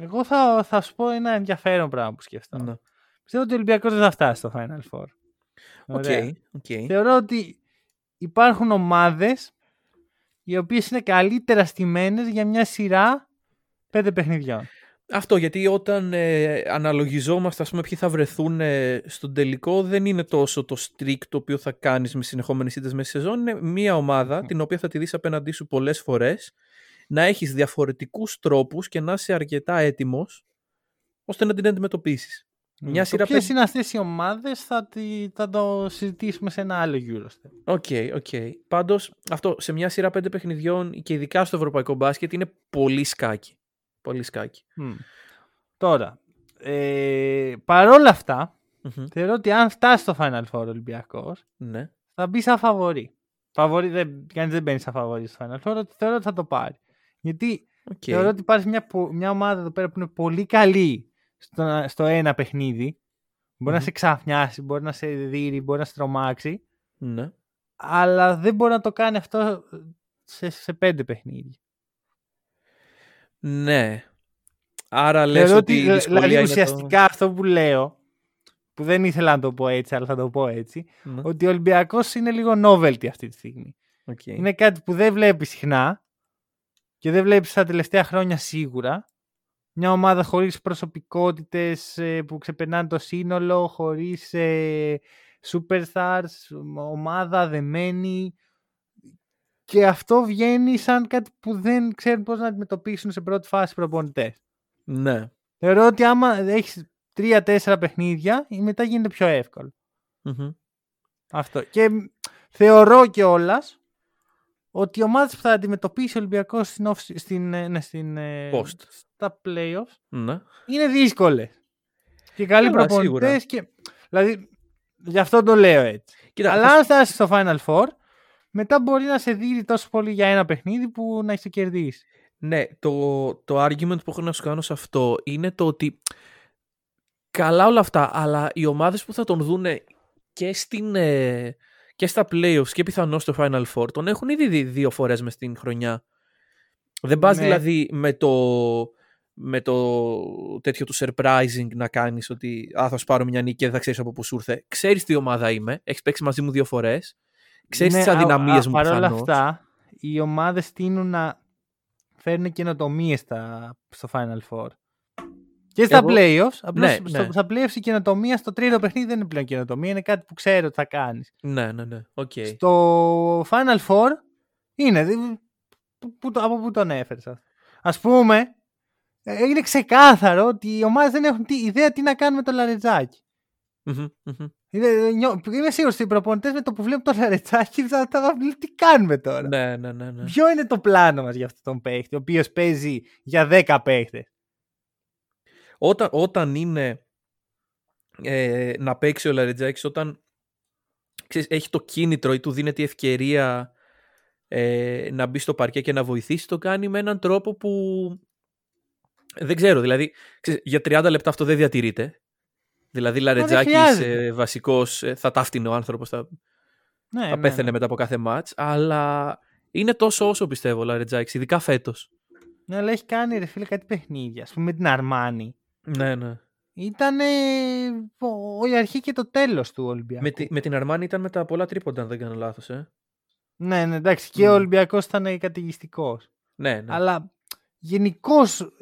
εγώ θα, θα σου πω ένα ενδιαφέρον πράγμα που σκέφτομαι. Ναι. Πιστεύω ότι ο Ολυμπιακός δεν θα φτάσει στο Final Four. Οκ, Ωραία. οκ. Θεωρώ ότι υπάρχουν ομάδες οι οποίες είναι καλύτερα στημένες για μια σειρά πέντε παιχνιδιών. Αυτό γιατί όταν ε, αναλογιζόμαστε ας πούμε ποιοι θα βρεθούν ε, στον τελικό δεν είναι τόσο το streak το οποίο θα κάνεις με συνεχόμενες ήττες μέσα στη σεζόν είναι μια ομάδα την οποία θα τη δεις απέναντί σου πολλές φορές να έχεις διαφορετικούς τρόπους και να είσαι αρκετά έτοιμος ώστε να την αντιμετωπίσεις. Μια σειρά Ποιες πέντε- είναι αυτές οι ομάδες θα, τη- θα το συζητήσουμε σε ένα άλλο Eurostep. Οκ, οκ. Πάντως, αυτό σε μια σειρά πέντε παιχνιδιών και ειδικά στο ευρωπαϊκό μπάσκετ είναι πολύ σκάκι. Πολύ σκάκι. Μμ. Τώρα, ε, παρόλα αυτά, Μμμ. θεωρώ ότι αν φτάσεις στο Final Four ο Ολυμπιακός, Ναι. θα μπεις σαν φαβορή. Φαβορή δεν, κανείς δεν μπαίνει σαν φαβορή στο Final Four, ότι θεωρώ ότι θα το πάρει. Γιατί Οκ. θεωρώ ότι υπάρχει μια, πο- μια ομάδα εδώ πέρα που είναι πολύ καλή στο, στο ένα παιχνίδι. Μπορεί να Μμμ. σε ξαφνιάσει, μπορεί να σε δείρει, μπορεί να σε τρομάξει, Ναι. αλλά δεν μπορεί να το κάνει αυτό σε, σε πέντε παιχνίδια. Ναι. Άρα λες Θεωρώ ότι η ότι, δυσκολία δηλαδή, είναι ουσιαστικά αυτό που λέω, που δεν ήθελα να το πω έτσι, αλλά θα το πω έτσι, Το... Ναι. ότι ο Ολυμπιακός είναι λίγο novelty αυτή τη στιγμή. οκ. Είναι κάτι που δεν βλέπεις συχνά και δεν βλέπεις τα τελευταία χρόνια σίγουρα. Μια ομάδα χωρίς προσωπικότητες ε, που ξεπερνάνε το σύνολο, χωρίς ε, superstars, ομάδα δεμένη. Και αυτό βγαίνει σαν κάτι που δεν ξέρουν πώς να αντιμετωπίσουν σε πρώτη φάση οι προπονητές. Ναι. Θεωρώ ότι άμα έχεις τρία-τέσσερα παιχνίδια, η μετά γίνεται πιο εύκολο. Μμμ. Αυτό. Και μ, θεωρώ κιόλας ότι οι ομάδε που θα αντιμετωπίσει ο Ολυμπιακός στην, off- στην, ε, ναι, στην, ε, Post. στα playoffs Ναι. είναι δύσκολες. Και καλοί Καλά, προπονητές. Και... Δηλαδή, γι' αυτό το λέω έτσι. Κοίτα, Αλλά θα- αν φτάσεις στο Final Four, μετά μπορεί να σε δει τόσο πολύ για ένα παιχνίδι που να έχεις κερδίσει. Ναι, το, το argument που έχω να σου κάνω σε αυτό είναι το ότι καλά όλα αυτά, αλλά οι ομάδες που θα τον δούνε και, στην, ε, και στα playoffs και πιθανώς στο Final Four τον έχουν ήδη δει δύο φορές μες στην χρονιά. Δεν πας Ναι. δηλαδή με το, με το τέτοιο του surprising να κάνεις ότι α, θα σου πάρω μια νίκη και δεν θα ξέρεις από πού σου ήρθε. Ξέρεις τι ομάδα είμαι, έχεις παίξει μαζί μου δύο φορές, ξέρεις Ναι, τις α- αδυναμίες α- μου Παρ' όλα πιθανώς. αυτά, οι ομάδες τείνουν να φέρνουν καινοτομίες στο Final Four. Και στα Εγώ- playoffs. Απλώς Ναι, στο, ναι. Στα playoffs η καινοτομία στο τρίτο παιχνίδι δεν είναι πλέον καινοτομία. Είναι κάτι που ξέρω ότι θα κάνεις. Ναι, ναι, ναι. Οκ. Στο Final Four είναι. δη- που- που το- από πού τον έφερες αυτό. Α πούμε, ε, είναι ξεκάθαρο ότι οι ομάδες δεν έχουν τι, ιδέα τι να κάνουν με το λαρετζάκι. Μμμ, μμμ. Είναι, νιώ- είμαι σίγουρος ότι οι προπονητές με το που βλέπουν το λαρετζάκι θα, θα, θα τι κάνουμε τώρα; Ναι, ναι, ναι, ναι. Ποιο είναι το πλάνο μας για αυτόν τον παίχτη, ο οποίος παίζει για 10 παίχτες; Όταν, όταν είναι ε, να παίξει ο Λαριτζάκης, όταν ξέρεις, έχει το κίνητρο ή του δίνεται η ευκαιρία ε, να μπει στο παρκέ και να βοηθήσει, το κάνει με έναν τρόπο που δεν ξέρω, δηλαδή ξέρεις, για 30 λεπτά αυτό δεν διατηρείται. Δηλαδή Λαρετζάκης χρειάζεται. ε, βασικός ε, θα ταύτινε ο άνθρωπος, θα, Ναι, θα πέθαινε μετά από κάθε μάτς, αλλά είναι τόσο όσο πιστεύω ο Λαρετζάκης, ειδικά φέτος. Ναι, αλλά έχει κάνει ρε φίλε κάτι παιχνίδια. Α πούμε με την Αρμάνη. Ναι, ναι. Ήταν η αρχή και το τέλος του Ολυμπιακού. Με, τη- με την Αρμάνη ήταν με τα πολλά τρίποντα, αν δεν κάνω λάθος, ε. Ναι, ναι, εντάξει. Και Μμ. ο Ολυμπιακός ήταν κατηγιστικό. Ναι, ναι. Αλλά γενικώς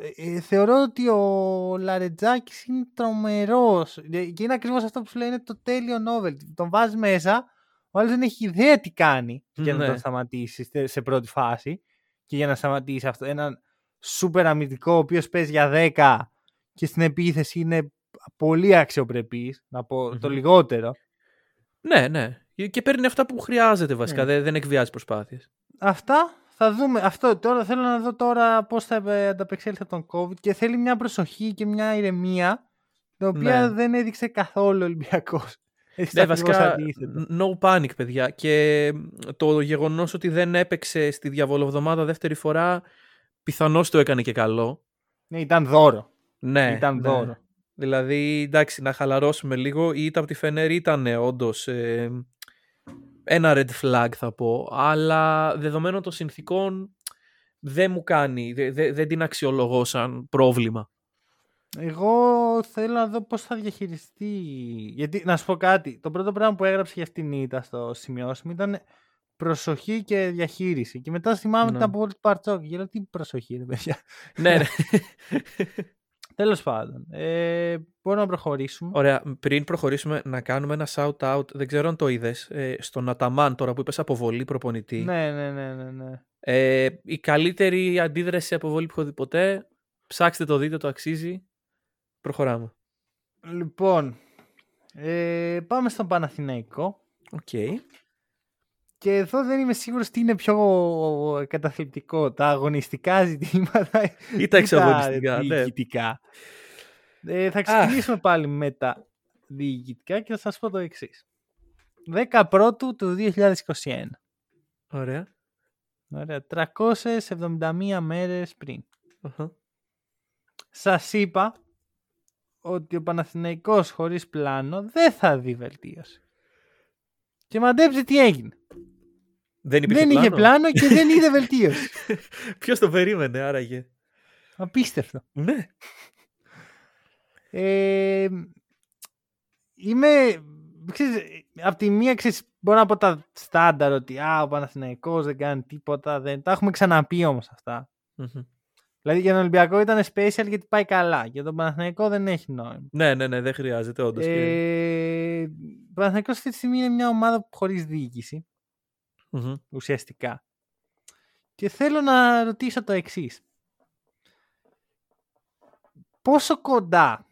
θεωρώ ότι ο Λαρετζάκης είναι τρομερός. Και είναι ακριβώς αυτό που σου λέει: είναι το τέλειο novel. Τον βάζεις μέσα, ο άλλος δεν έχει ιδέα τι κάνει για να Ναι. τον σταματήσει σε- σε πρώτη φάση. Και για να σταματήσει αυτό. Έναν σούπερ αμυντικό, ο οποίος παίζει για 10 και στην επίθεση είναι πολύ αξιοπρεπής. Να πω το Μμμ. λιγότερο. Ναι, ναι. Και παίρνει αυτά που χρειάζεται βασικά. Ναι. Δεν, δεν εκβιάζει προσπάθειες. Αυτά θα δούμε. Αυτό τώρα θέλω να δω τώρα πώς θα ε, ανταπεξέλθει από τον COVID και θέλει μια προσοχή και μια ηρεμία την οποία Ναι. δεν έδειξε καθόλου ο Ολυμπιακός. Ναι, βασικά no panic, παιδιά. Και το γεγονός ότι δεν έπαιξε στη διαβολοβδομάδα δεύτερη φορά πιθανώς το έκανε και καλό. Ναι, ήταν δώρο. Ναι, ήταν ναι. δώρο. Δηλαδή, εντάξει, να χαλαρώσουμε λίγο. Η ήττα από τη Φενέρ ήταν όντως ένα red flag, θα πω. Αλλά δεδομένων των συνθήκων δεν μου κάνει, δε- δε- δεν την αξιολογώ σαν πρόβλημα. Εγώ θέλω να δω πώς θα διαχειριστεί. Γιατί να σου πω κάτι. Το πρώτο πράγμα που έγραψε για αυτήν την ήττα στο σημειώσιμο ήταν προσοχή και διαχείριση. Και μετά θυμάμαι Ναι. την αποβολή του Παρτσόκ. Και λέω τι προσοχή, ρε παιδιά. ναι, ναι. Τέλος πάντων. Ε, μπορούμε να προχωρήσουμε. Ωραία, πριν προχωρήσουμε να κάνουμε ένα shout out, δεν ξέρω αν το είδες, στον Αταμάν τώρα που είπες αποβολή προπονητή. Ναι, ναι, ναι, ναι. ναι. Ε, η καλύτερη αντίδραση σε αποβολή που έχω δει ποτέ. Ψάξτε το, δείτε, το αξίζει. Προχωράμε. Λοιπόν, ε, πάμε στον Παναθηναϊκό. Οκ. Και εδώ δεν είμαι σίγουρος τι είναι πιο καταθλιπτικό. Τα αγωνιστικά ζητήματα Ή τα εξαγωνιστικά, ναι. διοικητικά. Ε, θα ξεκινήσουμε πάλι με τα διοικητικά και θα σας πω το εξής. 10 πρώτου του 2021. Ωραία. Ωραία. 371 μέρες πριν. Αχα. Σας είπα ότι ο Παναθηναϊκός χωρίς πλάνο δεν θα δει βελτίωση. Και μαντέψτε τι έγινε. Δεν, υπήρχε δεν είχε πλάνο και δεν είδε βελτίωση. Ποιος το περίμενε άραγε. Απίστευτο. Ναι. Ε, είμαι... Ξέρεις, απ' τη μία ξέρεις, μπορώ να πω τα στάνταρ ότι α, ο Παναθηναϊκός δεν κάνει τίποτα. Δεν... Τα έχουμε ξαναπεί όμως αυτά. Μμμ. Δηλαδή για τον Ολυμπιακό ήταν special γιατί πάει καλά. Για τον Παναθηναϊκό δεν έχει νόημα. Ναι, ναι, ναι, δεν χρειάζεται όντως. και- Ε, ο Παναθηναϊκός αυτή τη στιγμή είναι μια ομάδα χωρίς διοίκηση. Μμμ. ουσιαστικά. Και θέλω να ρωτήσω το εξής. Πόσο κοντά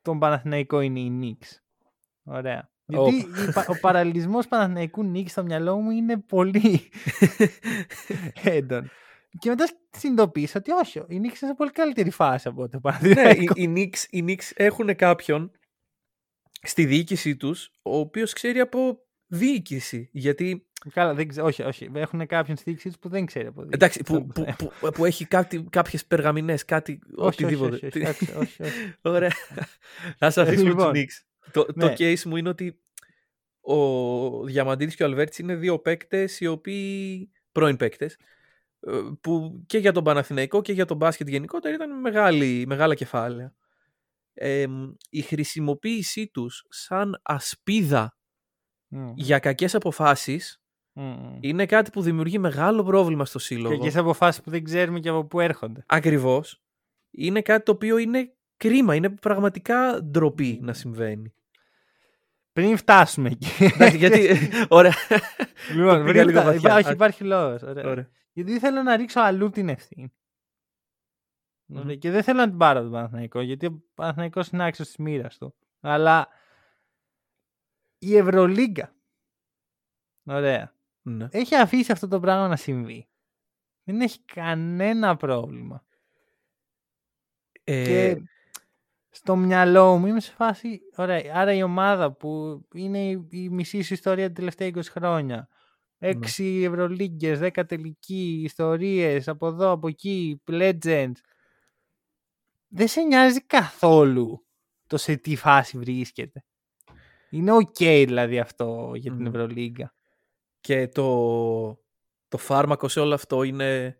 στον Παναθηναϊκό είναι η Νίξ. Ωραία. Γιατί η πα- ο παραλληλισμός Παναθηναϊκού Νίξ στο μυαλό μου είναι πολύ έντονο. Και μετά συνειδητοποίησα ότι όχι, η Νίξ είναι σε πολύ καλύτερη φάση από το ναι, Παναθηναϊκό. οι, οι, Knicks, οι Knicks έχουν κάποιον στη διοίκησή τους, ο οποίος ξέρει από διοίκηση. Γιατί, Καλά, δεν ξέρω, όχι, όχι. Έχουν κάποιον στη διοίκηση που δεν ξέρει από διοίκηση. εντάξει, Αυτό που, είναι το που, θέμα. που, που έχει κάτι, κάποιες περγαμηνές, κάτι, όχι, όχι, οτιδήποτε. όχι, όχι, εντάξει, όχι, όχι. Ωραία. Ας αφήσουμε Λοιπόν, τους Knicks. Το, το ναι. case μου είναι ότι ο Διαμαντίδης και ο Αλβέρτης είναι δύο παίκτες οι οποίοι, πρώην παίκτες, ε, που και για τον Παναθηναϊκό και για τον μπάσκετ γενικότερα ήταν μεγάλη, μεγάλα κεφάλαια. Ε, μ, η χρησιμοποίησή τους σαν ασπίδα Μμ, για κακές αποφάσεις μμ, μμ. είναι κάτι που δημιουργεί μεγάλο πρόβλημα στο σύλλογο. Και σε αποφάσεις που δεν ξέρουμε και από πού έρχονται. Ακριβώς. Είναι κάτι το οποίο είναι κρίμα, είναι πραγματικά ντροπή να συμβαίνει. Πριν φτάσουμε εκεί. Εντάξει, γιατί. Ωραία. λοιπόν, το πήγα πριν λίγο φτα- βαθιά. υπάρχει, Α. υπάρχει λόγος. Ωραία. Γιατί θέλω να ρίξω αλλού την ευθύνη. Μμμ. Ωραία, Και δεν θέλω να την πάρω τον Παναθηναϊκό, γιατί ο Παναθηναϊκός είναι άξιος της μοίρας του. Αλλά η Ευρωλίγκα, ωραία, Ναι. έχει αφήσει αυτό το πράγμα να συμβεί. Δεν έχει κανένα πρόβλημα. Ε, Και στο μυαλό μου είμαι σε φάση, ωραία, άρα η ομάδα που είναι η, η μισή σου ιστορία τα τελευταία 20 χρόνια. Ναι. Έξι Ευρωλίγκες, δέκα τελική, ιστορίες, από εδώ, από εκεί, legends. Δεν σε νοιάζει καθόλου το σε τι φάση βρίσκεται. Είναι οκ δηλαδή αυτό για την Μμμ. Ευρωλίγκα. Και το, το φάρμακο σε όλο αυτό είναι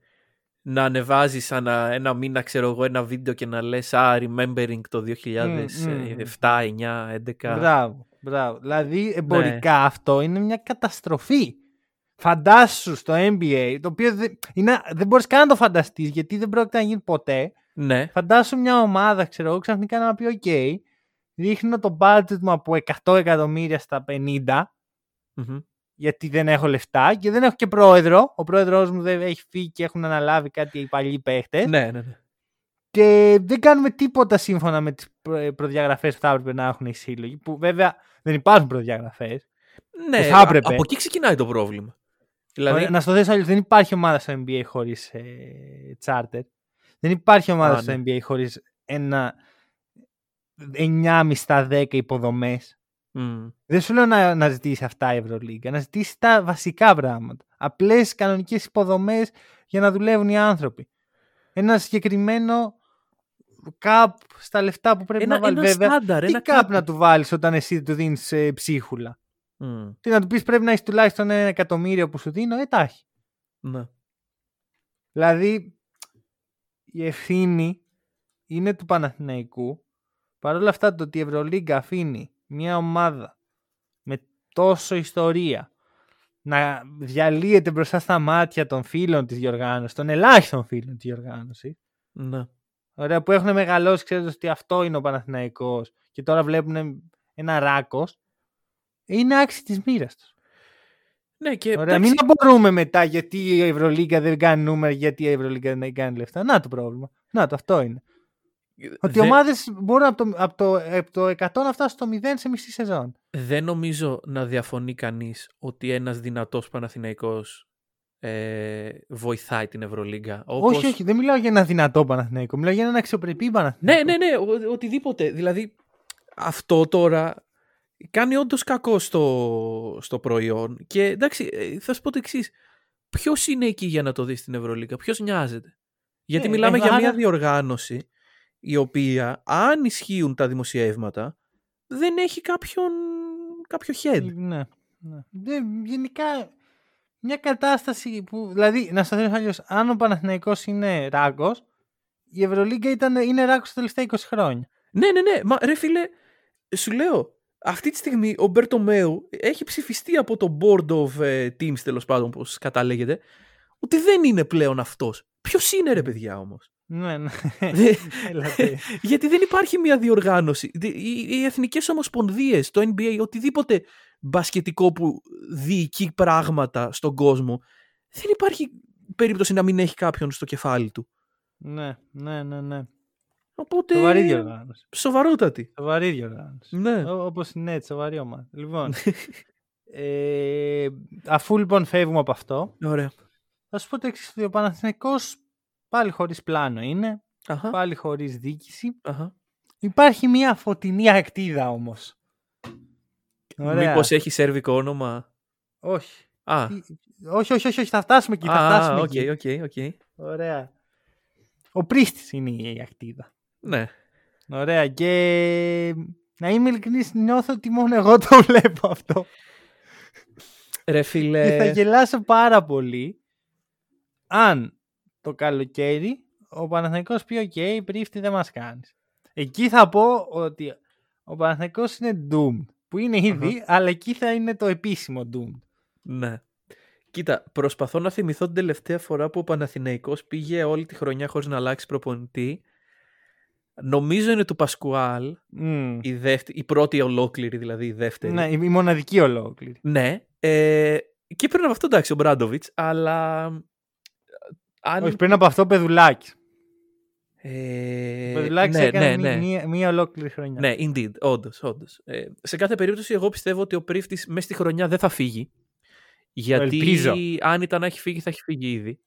να ανεβάζεις ανά ένα μήνα, ξέρω εγώ, ένα βίντεο και να λες «Α, remembering το 2007, 9, 11». Μπράβο, μπράβο. Δηλαδή Ναι. εμπορικά αυτό είναι μια καταστροφή. Φαντάσου στο NBA, το οποίο δεν, είναι, δεν μπορείς καν να το φανταστείς γιατί δεν πρόκειται να γίνει ποτέ. Ναι, Φαντάσου μια ομάδα, ξέρω εγώ, ξαφνικά να πει «OK, ρίχνω το budget μου από 100 εκατομμύρια στα 50 Μμμ. γιατί δεν έχω λεφτά και δεν έχω και πρόεδρο. Ο πρόεδρος μου δεν έχει φύγει και έχουν αναλάβει κάτι οι παλιοί παίχτες. ναι, ναι, ναι. Και δεν κάνουμε τίποτα σύμφωνα με τις προ- προδιαγραφές που θα έπρεπε να έχουν οι σύλλογοι. Που βέβαια δεν υπάρχουν προδιαγραφές. Ναι, θα α- έπρεπε. από εκεί ξεκινάει το πρόβλημα. Δηλαδή, Ωραία, Να στο θέσω αλλιώς, δεν υπάρχει ομάδα στο NBA χωρίς ε, charter. Δεν υπάρχει ομάδα Α, στο ναι. NBA χωρίς ένα 9,5 στα 10 υποδομές. μμ, Δεν σου λέω να, να ζητήσεις αυτά η Ευρωλίγκα, να ζητήσεις τα βασικά πράγματα. Απλές κανονικές υποδομές για να δουλεύουν οι άνθρωποι. Ένα συγκεκριμένο cap στα λεφτά που πρέπει ένα, να βάλει. ένα Βέβαια, στάνταρ, τι ένα cap κάτι. να του βάλεις όταν εσύ του δίνεις ψίχουλα; Μμ, Τι να του πεις πρέπει να έχεις τουλάχιστον ένα εκατομμύριο που σου δίνω, ε, τα έχει. ναι. Δηλαδή, η ευθύνη είναι του Παναθηναϊκού. Παρ' όλα αυτά, το ότι η Ευρωλίγκα αφήνει μια ομάδα με τόσο ιστορία να διαλύεται μπροστά στα μάτια των φίλων της διοργάνωσης, των ελάχιστων φίλων της διοργάνωσης, ναι. ωραία, που έχουν μεγαλώσει ξέροντας ότι αυτό είναι ο Παναθηναϊκός και τώρα βλέπουν ένα ράκος, είναι άξιοι της μοίρας τους. Ναι, και Ωραία, εντάξει, μην απορούμε μετά γιατί η Ευρωλίγκα δεν κάνει νούμερα, γιατί η Ευρωλίγκα δεν κάνει λεφτά. Να το πρόβλημα. Να το, αυτό είναι. Ότι οι ομάδες μπορούν από το, από, το, από το 100 να φτάσουν στο 0 σε μισή σεζόν. Δεν νομίζω να διαφωνεί κανείς ότι ένας δυνατός Παναθηναϊκός ε, βοηθάει την Ευρωλίγκα. Όπως... Όχι, όχι, δεν μιλάω για ένα δυνατό Παναθηναϊκό. Μιλάω για έναν αξιοπρεπή Παναθηναϊκό. Ναι, ναι, ναι, ο, οτιδήποτε. Δηλαδή, αυτό τώρα κάνει όντως κακό στο, στο προϊόν. Και εντάξει, ε, θα σου πω το εξής. Ποιος είναι εκεί για να το δεις στην Ευρωλίγκα, ποιος νοιάζεται; Γιατί Ε, μιλάμε εγώ για μια άρα- διοργάνωση η οποία, αν ισχύουν τα δημοσιεύματα, δεν έχει κάποιον, κάποιο head. Ναι. ναι. Δεν- γενικά μια κατάσταση που. Δηλαδή, να σας θέσω αλλιώς, αν ο Παναθηναϊκός είναι ράγκος, η Ευρωλίγκα ήταν, είναι ράγκος τα τελευταία 20 χρόνια. Ναι, ναι, ναι. Μα ρε φίλε, σου λέω, αυτή τη στιγμή ο Μπέρτο Μέου έχει ψηφιστεί από το Board of ε, Teams, τέλος πάντων, όπως καταλέγεται, ότι δεν είναι πλέον αυτός. Ποιος είναι, ρε παιδιά, όμως; Ναι, ναι. Δε- Έλατε. Γιατί δεν υπάρχει μια διοργάνωση. Δε- Οι, οι εθνικές ομοσπονδίες, το NBA, οτιδήποτε μπασκετικό που διοικεί πράγματα στον κόσμο, δεν υπάρχει περίπτωση να μην έχει κάποιον στο κεφάλι του. ναι, ναι, ναι, ναι. Οπότε. Σοβαρή διοργάνωση. Σοβαρότατη. Σοβαρή διοργάνωση. Ναι. Όπως είναι έτσι, σοβαρή ομάδα. Λοιπόν. ε, αφού λοιπόν φεύγουμε από αυτό, Ωραία. θα σου πω το εξής: ότι Ο Παναθηναϊκός πάλι χωρίς πλάνο είναι, Αχα. πάλι χωρίς διοίκηση. Αχα. Υπάρχει μια φωτεινή ακτίδα όμως. Μήπως έχει σερβικό όνομα; Όχι. Α, Τι- Όχι, όχι, όχι, όχι, θα φτάσουμε εκεί. Θα α, φτάσουμε οκ, εκεί. OK, OK. Ωραία. Ο Πρίφτης είναι η αχτίδα. Ναι. Ωραία. Και να είμαι ειλικρινής, νιώθω ότι μόνο εγώ το βλέπω αυτό. Ρε Και θα φίλε. γελάσω πάρα πολύ αν το καλοκαίρι ο Παναθηναϊκός πει «OK, Πρίφτη δεν μας κάνεις». Εκεί θα πω ότι ο Παναθηναϊκός είναι doomed. Που είναι ήδη, αλλά εκεί θα είναι το επίσημο doomed. Ναι. Κοίτα, προσπαθώ να θυμηθώ την τελευταία φορά που ο Παναθηναϊκός πήγε όλη τη χρονιά χωρίς να αλλάξει προπονητή. Νομίζω είναι του Πασκουάλ, Μμ. η, δεύτερη, η πρώτη ολόκληρη, δηλαδή η δεύτερη. Ναι, η η μοναδική ολόκληρη. Ναι. Ε, και πριν από αυτό εντάξει ο Μπράντοβιτς, αλλά... Αν... Όχι, πριν από αυτό Πεδουλάκης. Ε, Ο Πεδουλάκης ναι, έκανε ναι, ναι. Μία, μία ολόκληρη χρονιά. Ναι, indeed, όντως. Όντως. Ε, σε κάθε περίπτωση, εγώ πιστεύω ότι ο πρίφτης μέσα στη χρονιά δεν θα φύγει. Γιατί ελπίζω. αν ήταν να έχει φύγει, θα έχει φύγει ήδη.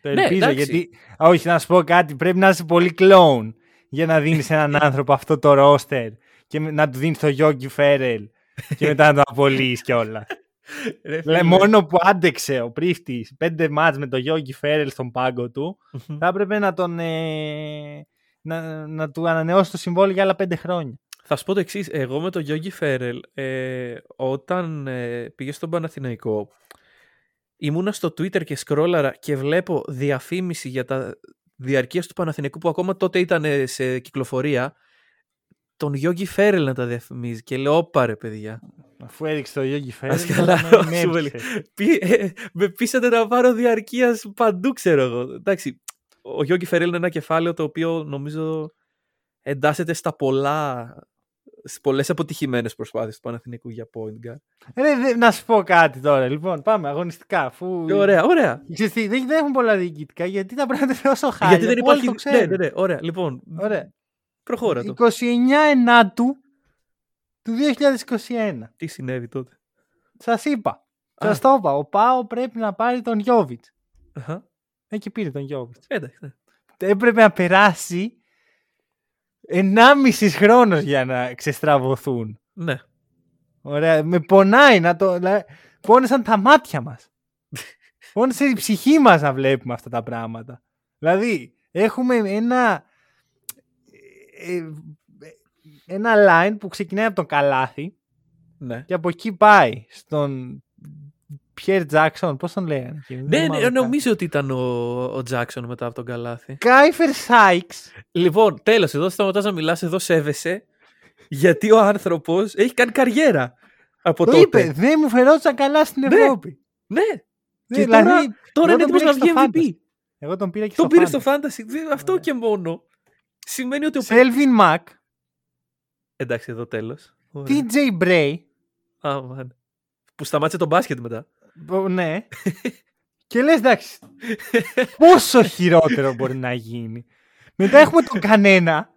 Το Ναι, ελπίζω εντάξει. γιατί. Α, Όχι, να σου πω κάτι. Πρέπει να είσαι πολύ κλόουν για να δίνεις έναν άνθρωπο αυτό το ρόστερ και με- να του δίνεις το Γιώργη Φέρελ και μετά να το απολύεις κιόλας. Λέει, μόνο που άντεξε ο πρίφτης πέντε μάτς με το Γιώργη Φέρελ στον πάγκο του, Μμμ. θα έπρεπε να, τον, ε, να, να του ανανεώσει το συμβόλαιο για άλλα πέντε χρόνια. Θα σου πω το εξής. Εγώ με τον Γιώργη Φέρελ, ε, όταν ε, πήγε στον Παναθηναϊκό, ήμουνα στο Twitter και σκρόλαρα και βλέπω διαφήμιση για τα διαρκείας του Παναθηναϊκού που ακόμα τότε ήταν ε, σε κυκλοφορία. Τον Γιώργη Φέρελ να τα διαφημίζει και λέω όπα ρε παιδιά. Αφού έδειξε το Γιώργη Φέρελ. Ας καλά, με- με σου έψησε. Πή- ε, με πείσατε να πάρω διαρκείας παντού, ξέρω εγώ. Εντάξει, ο Γιώργη Φερέλ είναι ένα κεφάλαιο το οποίο νομίζω εντάσσεται στα πολλά, στις πολλές αποτυχημένες προσπάθειες του Παναθηνικού για point guard. Ρε, δε- να σου πω κάτι τώρα. Λοιπόν, πάμε αγωνιστικά. Αφού... Ωραία, ωραία. Ξέρεις τι, δεν, δεν έχουν πολλά διοικητικά γιατί τα πράγματα είναι όσο χάρη. Γιατί δεν υπάρχει... Το ναι, ξέρουν. ναι, ναι, ωραία. Λοιπόν, Ωραία. προχώρα το. 29 Ενάτου του 2021. Τι συνέβη τότε; Σας είπα. Α. Σας το είπα. Ο Πάο πρέπει να πάρει τον Γιώβιτς. Αχα. Εκεί πήρε τον Γιώβιτς. Εντάξει, ναι. Έπρεπε να περάσει 1,5 χρόνος για να ξεστραβωθούν. ναι. Ωραία. Με πονάει να το. δηλαδή, Πόνεσαν τα μάτια μας. Πόνεσε η ψυχή μας να βλέπουμε αυτά τα πράγματα. Δηλαδή, έχουμε ένα. Ε, ε, Ένα line που ξεκινάει από τον καλάθι Ναι. και από εκεί πάει στον Πιέρ Τζάξον. Πώς τον λέγανε. εκείνο, δεν Ναι, θυμάμαι ναι, καν. νομίζω ότι ήταν ο, ο Τζάξον μετά από τον Καλάθι. Κάιφερ Σάιξ. Λοιπόν, τέλος, εδώ σταματάς να μιλάς, εδώ σέβεσαι, γιατί ο άνθρωπος έχει κάνει καριέρα από Το τότε. είπε. Δεν μου φερόντουσαν καλά στην Ναι. Ευρώπη. Ναι, Ναι, και δηλαδή, τώρα, τώρα είναι εγώ τον έτοιμος να πήρα βγει και στο MVP. εγώ τον πήρα και Τον στο πήρε στο Fantasy. Fantasy. Δε- Αυτό Ωραία. και μόνο σημαίνει ότι ο Σέλβιν Μακ, Εντάξει, εδώ τέλος. Ωραία. TJ Bray, Α, μάνα. Που σταμάτησε το μπάσκετ μετά. Ω, ναι. και λες εντάξει, πόσο χειρότερο μπορεί να γίνει. Μετά έχουμε τον κανένα,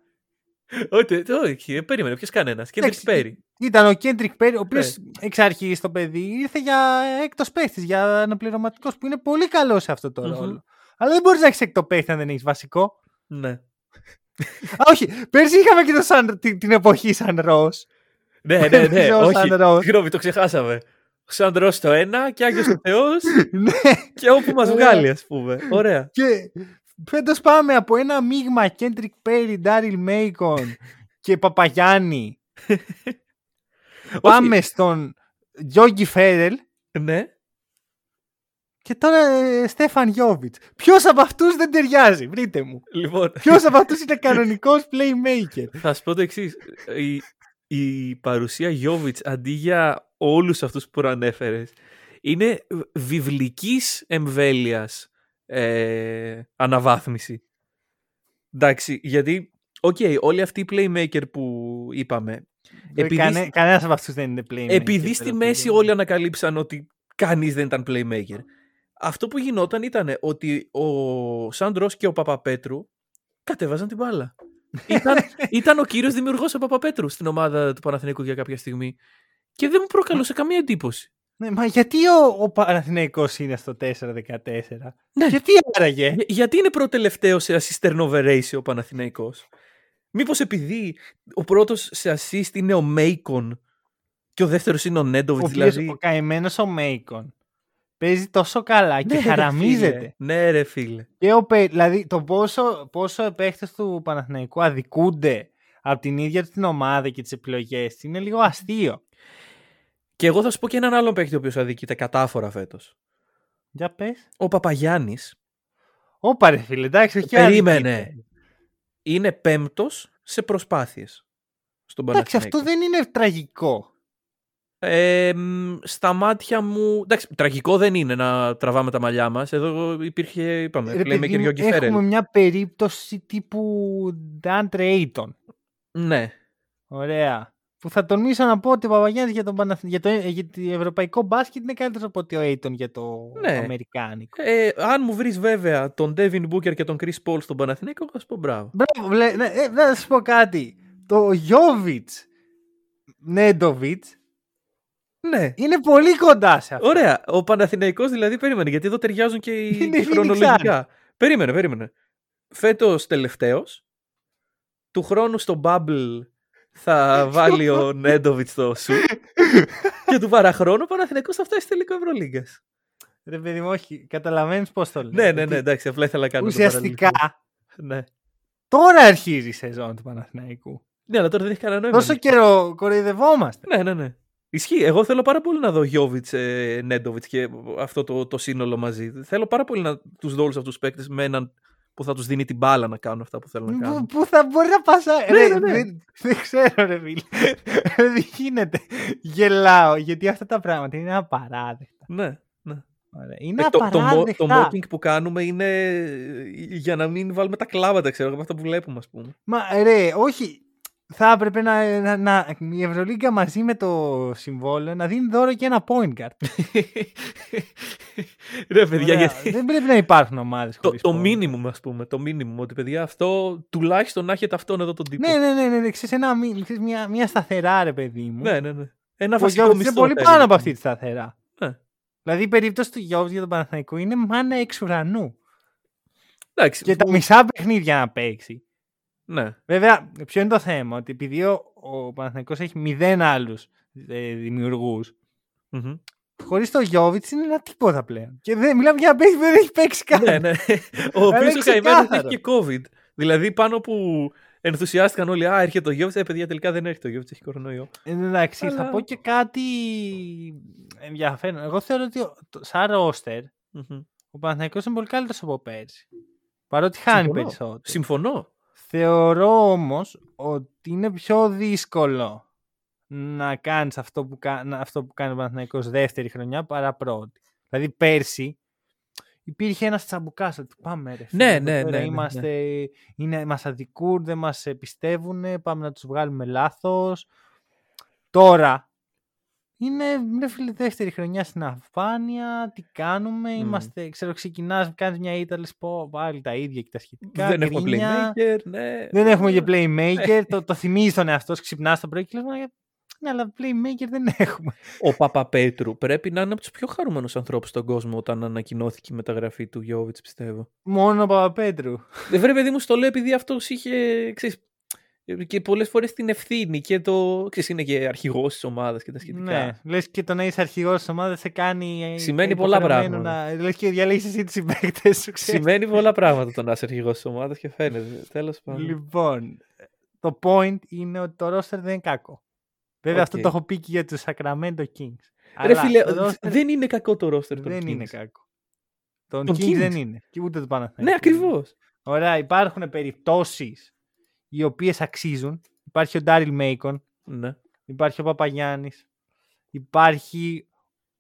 Όχι, όχι, ε, περίμενε. Ποιος κανένας. Κέντρικ Εντάξει, Πέρι. Ήταν ο Κέντρικ Πέρι, ο οποίος Ναι. εξ αρχής το παιδί ήρθε για έκτος παίχτης, για αναπληρωματικός που είναι πολύ καλό σε αυτό το Μμμ. ρόλο. Αλλά δεν μπορείς να έχεις έκτο παίχτη αν δεν έχεις βασικό. Ναι. Α, όχι, πέρσι είχαμε και το σαν, την, την εποχή Σαντ-Ρος. Ναι, ναι, ναι. Ο όχι. Σαντ-Ρος. Συγγνώμη, το ξεχάσαμε. Ο Σαντ-Ρος το ένα και Άγιος ο Θεός ναι, και όπου μας Ωραία. βγάλει, ας πούμε. Ωραία. και φέτος πάμε από ένα μείγμα Κέντρικ Πέρι, Ντάριλ Μέικον και Παπαγιάννη. Πάμε στον Γιώργη Φέρελ Ναι. Και τώρα ε, Στέφαν Γιώβιτς. Ποιος από αυτούς δεν ταιριάζει, βρείτε μου. Λοιπόν, Ποιος από αυτούς είναι κανονικός playmaker. θα σου πω το εξής. Η, η παρουσία Γιώβιτς αντί για όλους αυτούς που προανέφερες είναι βιβλικής εμβέλειας ε, αναβάθμιση. Εντάξει, γιατί, οκ, όλοι αυτοί οι playmaker που είπαμε, Επειδή- Κανε, Κανένας από αυτούς δεν είναι playmaker. επειδή στη θέλω μέση να πω. όλοι ανακαλύψαν ότι κανείς δεν ήταν playmaker. Αυτό που γινόταν ήταν ότι ο Σαντ-Ρος και ο Παπαπέτρου κατέβαζαν την μπάλα. ήταν, ήταν ο κύριος δημιουργός ο Παπαπέτρου στην ομάδα του Παναθηναϊκού για κάποια στιγμή. Και δεν μου προκαλούσε καμία εντύπωση. Ναι, μα γιατί ο, ο Παναθηναϊκός είναι στο 4-14. Ναι. Γιατί άραγε; Για- γιατί είναι προτελευταίο σε assist turnover ratio ο Παναθηναϊκός; Μήπως επειδή ο πρώτος σε assist είναι ο Μέικον και ο δεύτερος είναι ο Ο Νέντοβιτς. οποίος Δηλαδή... ο καημένο ο Μέικον παίζει τόσο καλά και Ναι, ρε χαραμίζεται. φίλε. Ναι ρε φίλε. Και ο, Πε- δηλαδή το πόσο, πόσο οι παίχτες του Παναθηναϊκού αδικούνται από την ίδια του την ομάδα και τις επιλογές της είναι λίγο αστείο. Και εγώ θα σου πω και έναν άλλον παίκτη ο οποίος αδικείται κατάφορα φέτος. Για πες. Ο Παπαγιάννης Όπα ρε φίλε, εντάξει, όχι Περίμενε. αδικείται. είναι πέμπτος σε προσπάθειες στον Εντάξει, Παναθηναϊκό. αυτό δεν είναι τραγικό. Ε, μ, στα μάτια μου. Εντάξει, τραγικό δεν είναι να τραβάμε τα μαλλιά μας. Εδώ υπήρχε, είπαμε, Ρε playmaker παιδί μου, Γιώργη έχουμε Φέρελ. μια περίπτωση τύπου Ντάντρε Ayton. Ναι. Ωραία. Που θα τολμήσω να πω ότι ο Παπαγιάννης για, τον Παναθ... για, το... για το ευρωπαϊκό μπάσκετ είναι καλύτερος από ότι ο Ayton για το Ναι. αμερικάνικο. Ε, αν μου βρεις βέβαια τον Devin Booker και τον Chris Paul στον Παναθηναϊκό, θα σου πω μπράβο. Μπράβο, βλέ... ναι, ε, να σου πω κάτι. Το Γιώβιτς Νέντοβιτς Ναι. είναι πολύ κοντά σε αυτό. Ωραία. Ο Παναθηναϊκός δηλαδή περίμενε, γιατί εδώ ταιριάζουν και οι, Είναι οι η Phoenix χρονολογικά. Περίμενε, περίμενε. Φέτος τελευταίος. Του χρόνου στο Bubble θα βάλει ο Νέντοβιτς το σου. και του παραχρόνου ο Παναθηναϊκός θα φτάσει τελικό Ευρωλίγκας. Ρε παιδί μου, όχι. Καταλαβαίνεις πώς το λέω. Ναι, ναι, Ότι ναι, εντάξει, απλά ήθελα να κάνω. το Ουσιαστικά παραλληλισμό. Ναι. τώρα αρχίζει η σεζόν του Παναθηναϊκού. ναι, αλλά τώρα δεν έχει κανένα νόημα. Τόσο καιρό κοροϊδευόμαστε. Ναι, ναι, ναι. Ισχύει. Εγώ θέλω πάρα πολύ να δω Γιώβιτς, ε, Νέντοβιτς και αυτό το, το σύνολο μαζί. Θέλω πάρα πολύ να τους δω όλους αυτούς τους παίκτες με έναν που θα τους δίνει την μπάλα να κάνουν αυτά που θέλουν να Πού, κάνουν. πού θα μπορεί να πασάει. Ναι, ρε, ναι, ναι. Δεν, δεν ξέρω, ρε φίλε. δεν γίνεται. Γελάω γιατί αυτά τα πράγματα είναι απαράδεκτα. Ναι, ναι. Ωραία. Είναι Ε, το, το, mo- απαράδεκτα. το mocking που κάνουμε είναι ε, για να μην βάλουμε τα κλάματα, ξέρω εγώ, με αυτά που βλέπουμε, ας πούμε. Μα ρε, όχι. Θα έπρεπε να, να, να- η Ευρωλίγκα μαζί με το συμβόλαιο να δίνει δώρο και ένα point guard. Ρε, παιδιά, Ωραία. γιατί. Δεν πρέπει να υπάρχουν ομάδες Το, χωρίς το point guard. minimum, ας πούμε. Το minimum. Ότι παιδιά, αυτό τουλάχιστον να έχετε αυτόν εδώ τον τύπο. Ναι, ναι, ναι, ναι, ναι. Ξέρεις, ένα, μη- ξέρεις, μια, μια σταθερά, ρε παιδί μου. ναι, ναι, ναι. Ένα Ο βασικό Γιώβιτς μισθό. είναι πολύ θα πάνω έλεγα. από αυτή τη σταθερά. Ναι. Δηλαδή η περίπτωση του Γιώβιτς για τον Παναθηναϊκό είναι μάνα εξ ουρανού. Εντάξει. Και τα μισά παιχνίδια να παίξει. Ναι. Βέβαια, ποιο είναι το θέμα, ότι επειδή ο, ο Παναθηναϊκός έχει μηδέν άλλους ε, δημιουργούς, Μμμ. χωρίς το Γιώβιτς είναι ένα τίποτα πλέον. Και δεν, μιλάμε για ένα παίκτη που δεν έχει παίξει καν. ναι, ναι. Ο οποίος είναι ο καημένο έχει ξεκάθαρο. και COVID. Δηλαδή πάνω που ενθουσιάστηκαν όλοι, Α, έρχεται ο Γιώβιτς. Ε, παιδιά, τελικά δεν έρχεται ο Γιώβιτς, έχει κορονοϊό. Ε, Εντάξει, θα Αλλά- πω και κάτι ενδιαφέρον. Εγώ θεωρώ ότι ο- το- σαν ρόστερ Μμμ. ο Παναθηναϊκός είναι πολύ καλύτερος από πέρσι. Παρότι χάνει Συμφωνώ. περισσότερο. Συμφωνώ. Θεωρώ όμως ότι είναι πιο δύσκολο να κάνεις αυτό που, κα- να- αυτό που κάνει ο Παναθηναϊκός δεύτερη χρονιά παρά πρώτη. Δηλαδή πέρσι υπήρχε ένας τσαμπουκάς ότι πάμε ρε φίλε, Ναι, εδώ ναι, πέρα ναι, ναι, είμαστε, Είναι, μας αδικούν, δεν μας πιστεύουν, πάμε να τους βγάλουμε λάθος. Τώρα είναι μια φίλη δεύτερη χρονιά στην Αφάνεια. Τι κάνουμε, Μμ. είμαστε, ξέρω, ξεκινάς, κάνεις μια ήττα, λες πω πάλι τα ίδια και τα σχετικά. Δεν έχουμε γκρίνια. playmaker, ναι. Δεν έχουμε και playmaker. το, το θυμίζει τον εαυτό σου, ξυπνάς το πρωί και λες, «Μα, ναι, αλλά playmaker δεν έχουμε. Ο Παπαπέτρου πρέπει να είναι από τους πιο χαρούμενους ανθρώπους στον κόσμο όταν ανακοινώθηκε η μεταγραφή του Γιώβιτς, πιστεύω. Μόνο ο Παπαπέτρου. Δεν βρε, παιδί μου, στο λέω επειδή αυτός είχε. Ξέρεις, και πολλές φορές την ευθύνη και το. Ξέρεις, είναι και αρχηγός της ομάδας και τα σχετικά. Ναι, λες και το να είσαι αρχηγός της ομάδας σε κάνει. ε, Σημαίνει πολλά υποχρεωμένο πράγματα. Να... Λες και διαλέγεις εσύ τους συμπαίκτες σου, ξέρεις. Σημαίνει πολλά πράγματα το να είσαι αρχηγός της ομάδας και φαίνεται. Τέλος πάντων. Λοιπόν, το point είναι ότι το roster δεν είναι κακό. Βέβαια, αυτό Οκ. το έχω πει και για τους Sacramento Kings. Ρε Αλλά φίλε, το roster δεν είναι κακό το roster των δεν Kings. είναι κακό. Τον Των Kings, Kings. δεν είναι. Και ούτε το Παναθηναϊκό. Ναι, ακριβώς. Ωραία, υπάρχουν περιπτώσεις οι οποίες αξίζουν. Υπάρχει ο Ντάριλ Μέικον, Ναι. υπάρχει ο Παπαγιάννης, υπάρχει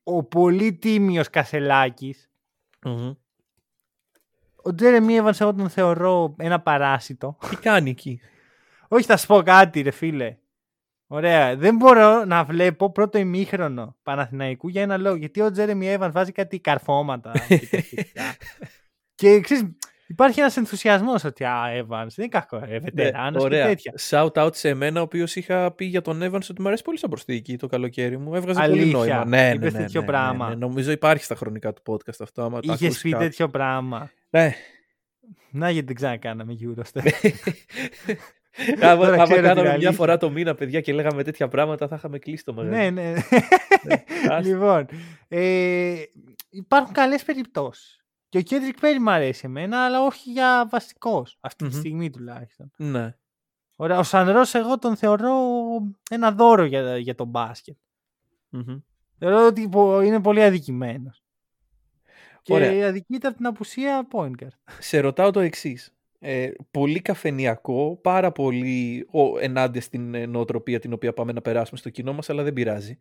ο πολύ τίμιος Κασελάκης. Μμμ. Ο Τζέρεμι Evans εγώ τον θεωρώ ένα παράσιτο. Τι κάνει εκεί; Όχι, θα σου πω κάτι, ρε φίλε. Ωραία. Δεν μπορώ να βλέπω πρώτο ημίχρονο Παναθηναϊκού για ένα λόγο. Γιατί ο Τζέρεμι Evans βάζει κάτι καρφώματα. και τα σχετικά. και ξέρεις, υπάρχει ένας ενθουσιασμός ότι α, Evans δεν είναι κακό. Ε, βετεράνος και Ναι, ωραία. τέτοια. Shout out σε μένα, ο οποίος είχα πει για τον Evans ότι μου αρέσει πολύ σαν προσθήκη το καλοκαίρι μου. Έβγαζε πολύ Αλήθεια. νόημα. Ναι, ναι, Είπες ναι, τέτοιο ναι, ναι, πράγμα. ναι. Νομίζω υπάρχει στα χρονικά του podcast αυτό. Άμα τα Είχες ακούσεις πει κάπου. τέτοιο πράγμα. Ναι. Να γιατί δεν ξανακάναμε Eurostep. άμα Τώρα άμα ξέρω την κάναμε μια αλήθεια. φορά το μήνα, παιδιά, και λέγαμε τέτοια πράγματα, θα είχαμε κλείσει το ναι, μαγαζί. ναι. άστα. λοιπόν, ε, υπάρχουν καλές περιπτώσεις. Και ο Κέντρικ Πέρι μου αρέσει εμένα, αλλά όχι για βασικός. Αυτή τη Μμμ. στιγμή τουλάχιστον. ναι. Ωραία, ο Σανρός εγώ τον θεωρώ ένα δώρο για, για τον μπάσκετ. Μμμ. Θεωρώ ότι πο- είναι πολύ αδικημένος. Και Ωραία. αδικείται από την απουσία point guard. Σε ρωτάω το εξής. Ε, πολύ καφενιακό, πάρα πολύ ο, ενάντια στην ε, νοοτροπία την οποία πάμε να περάσουμε στο κοινό μας, αλλά δεν πειράζει.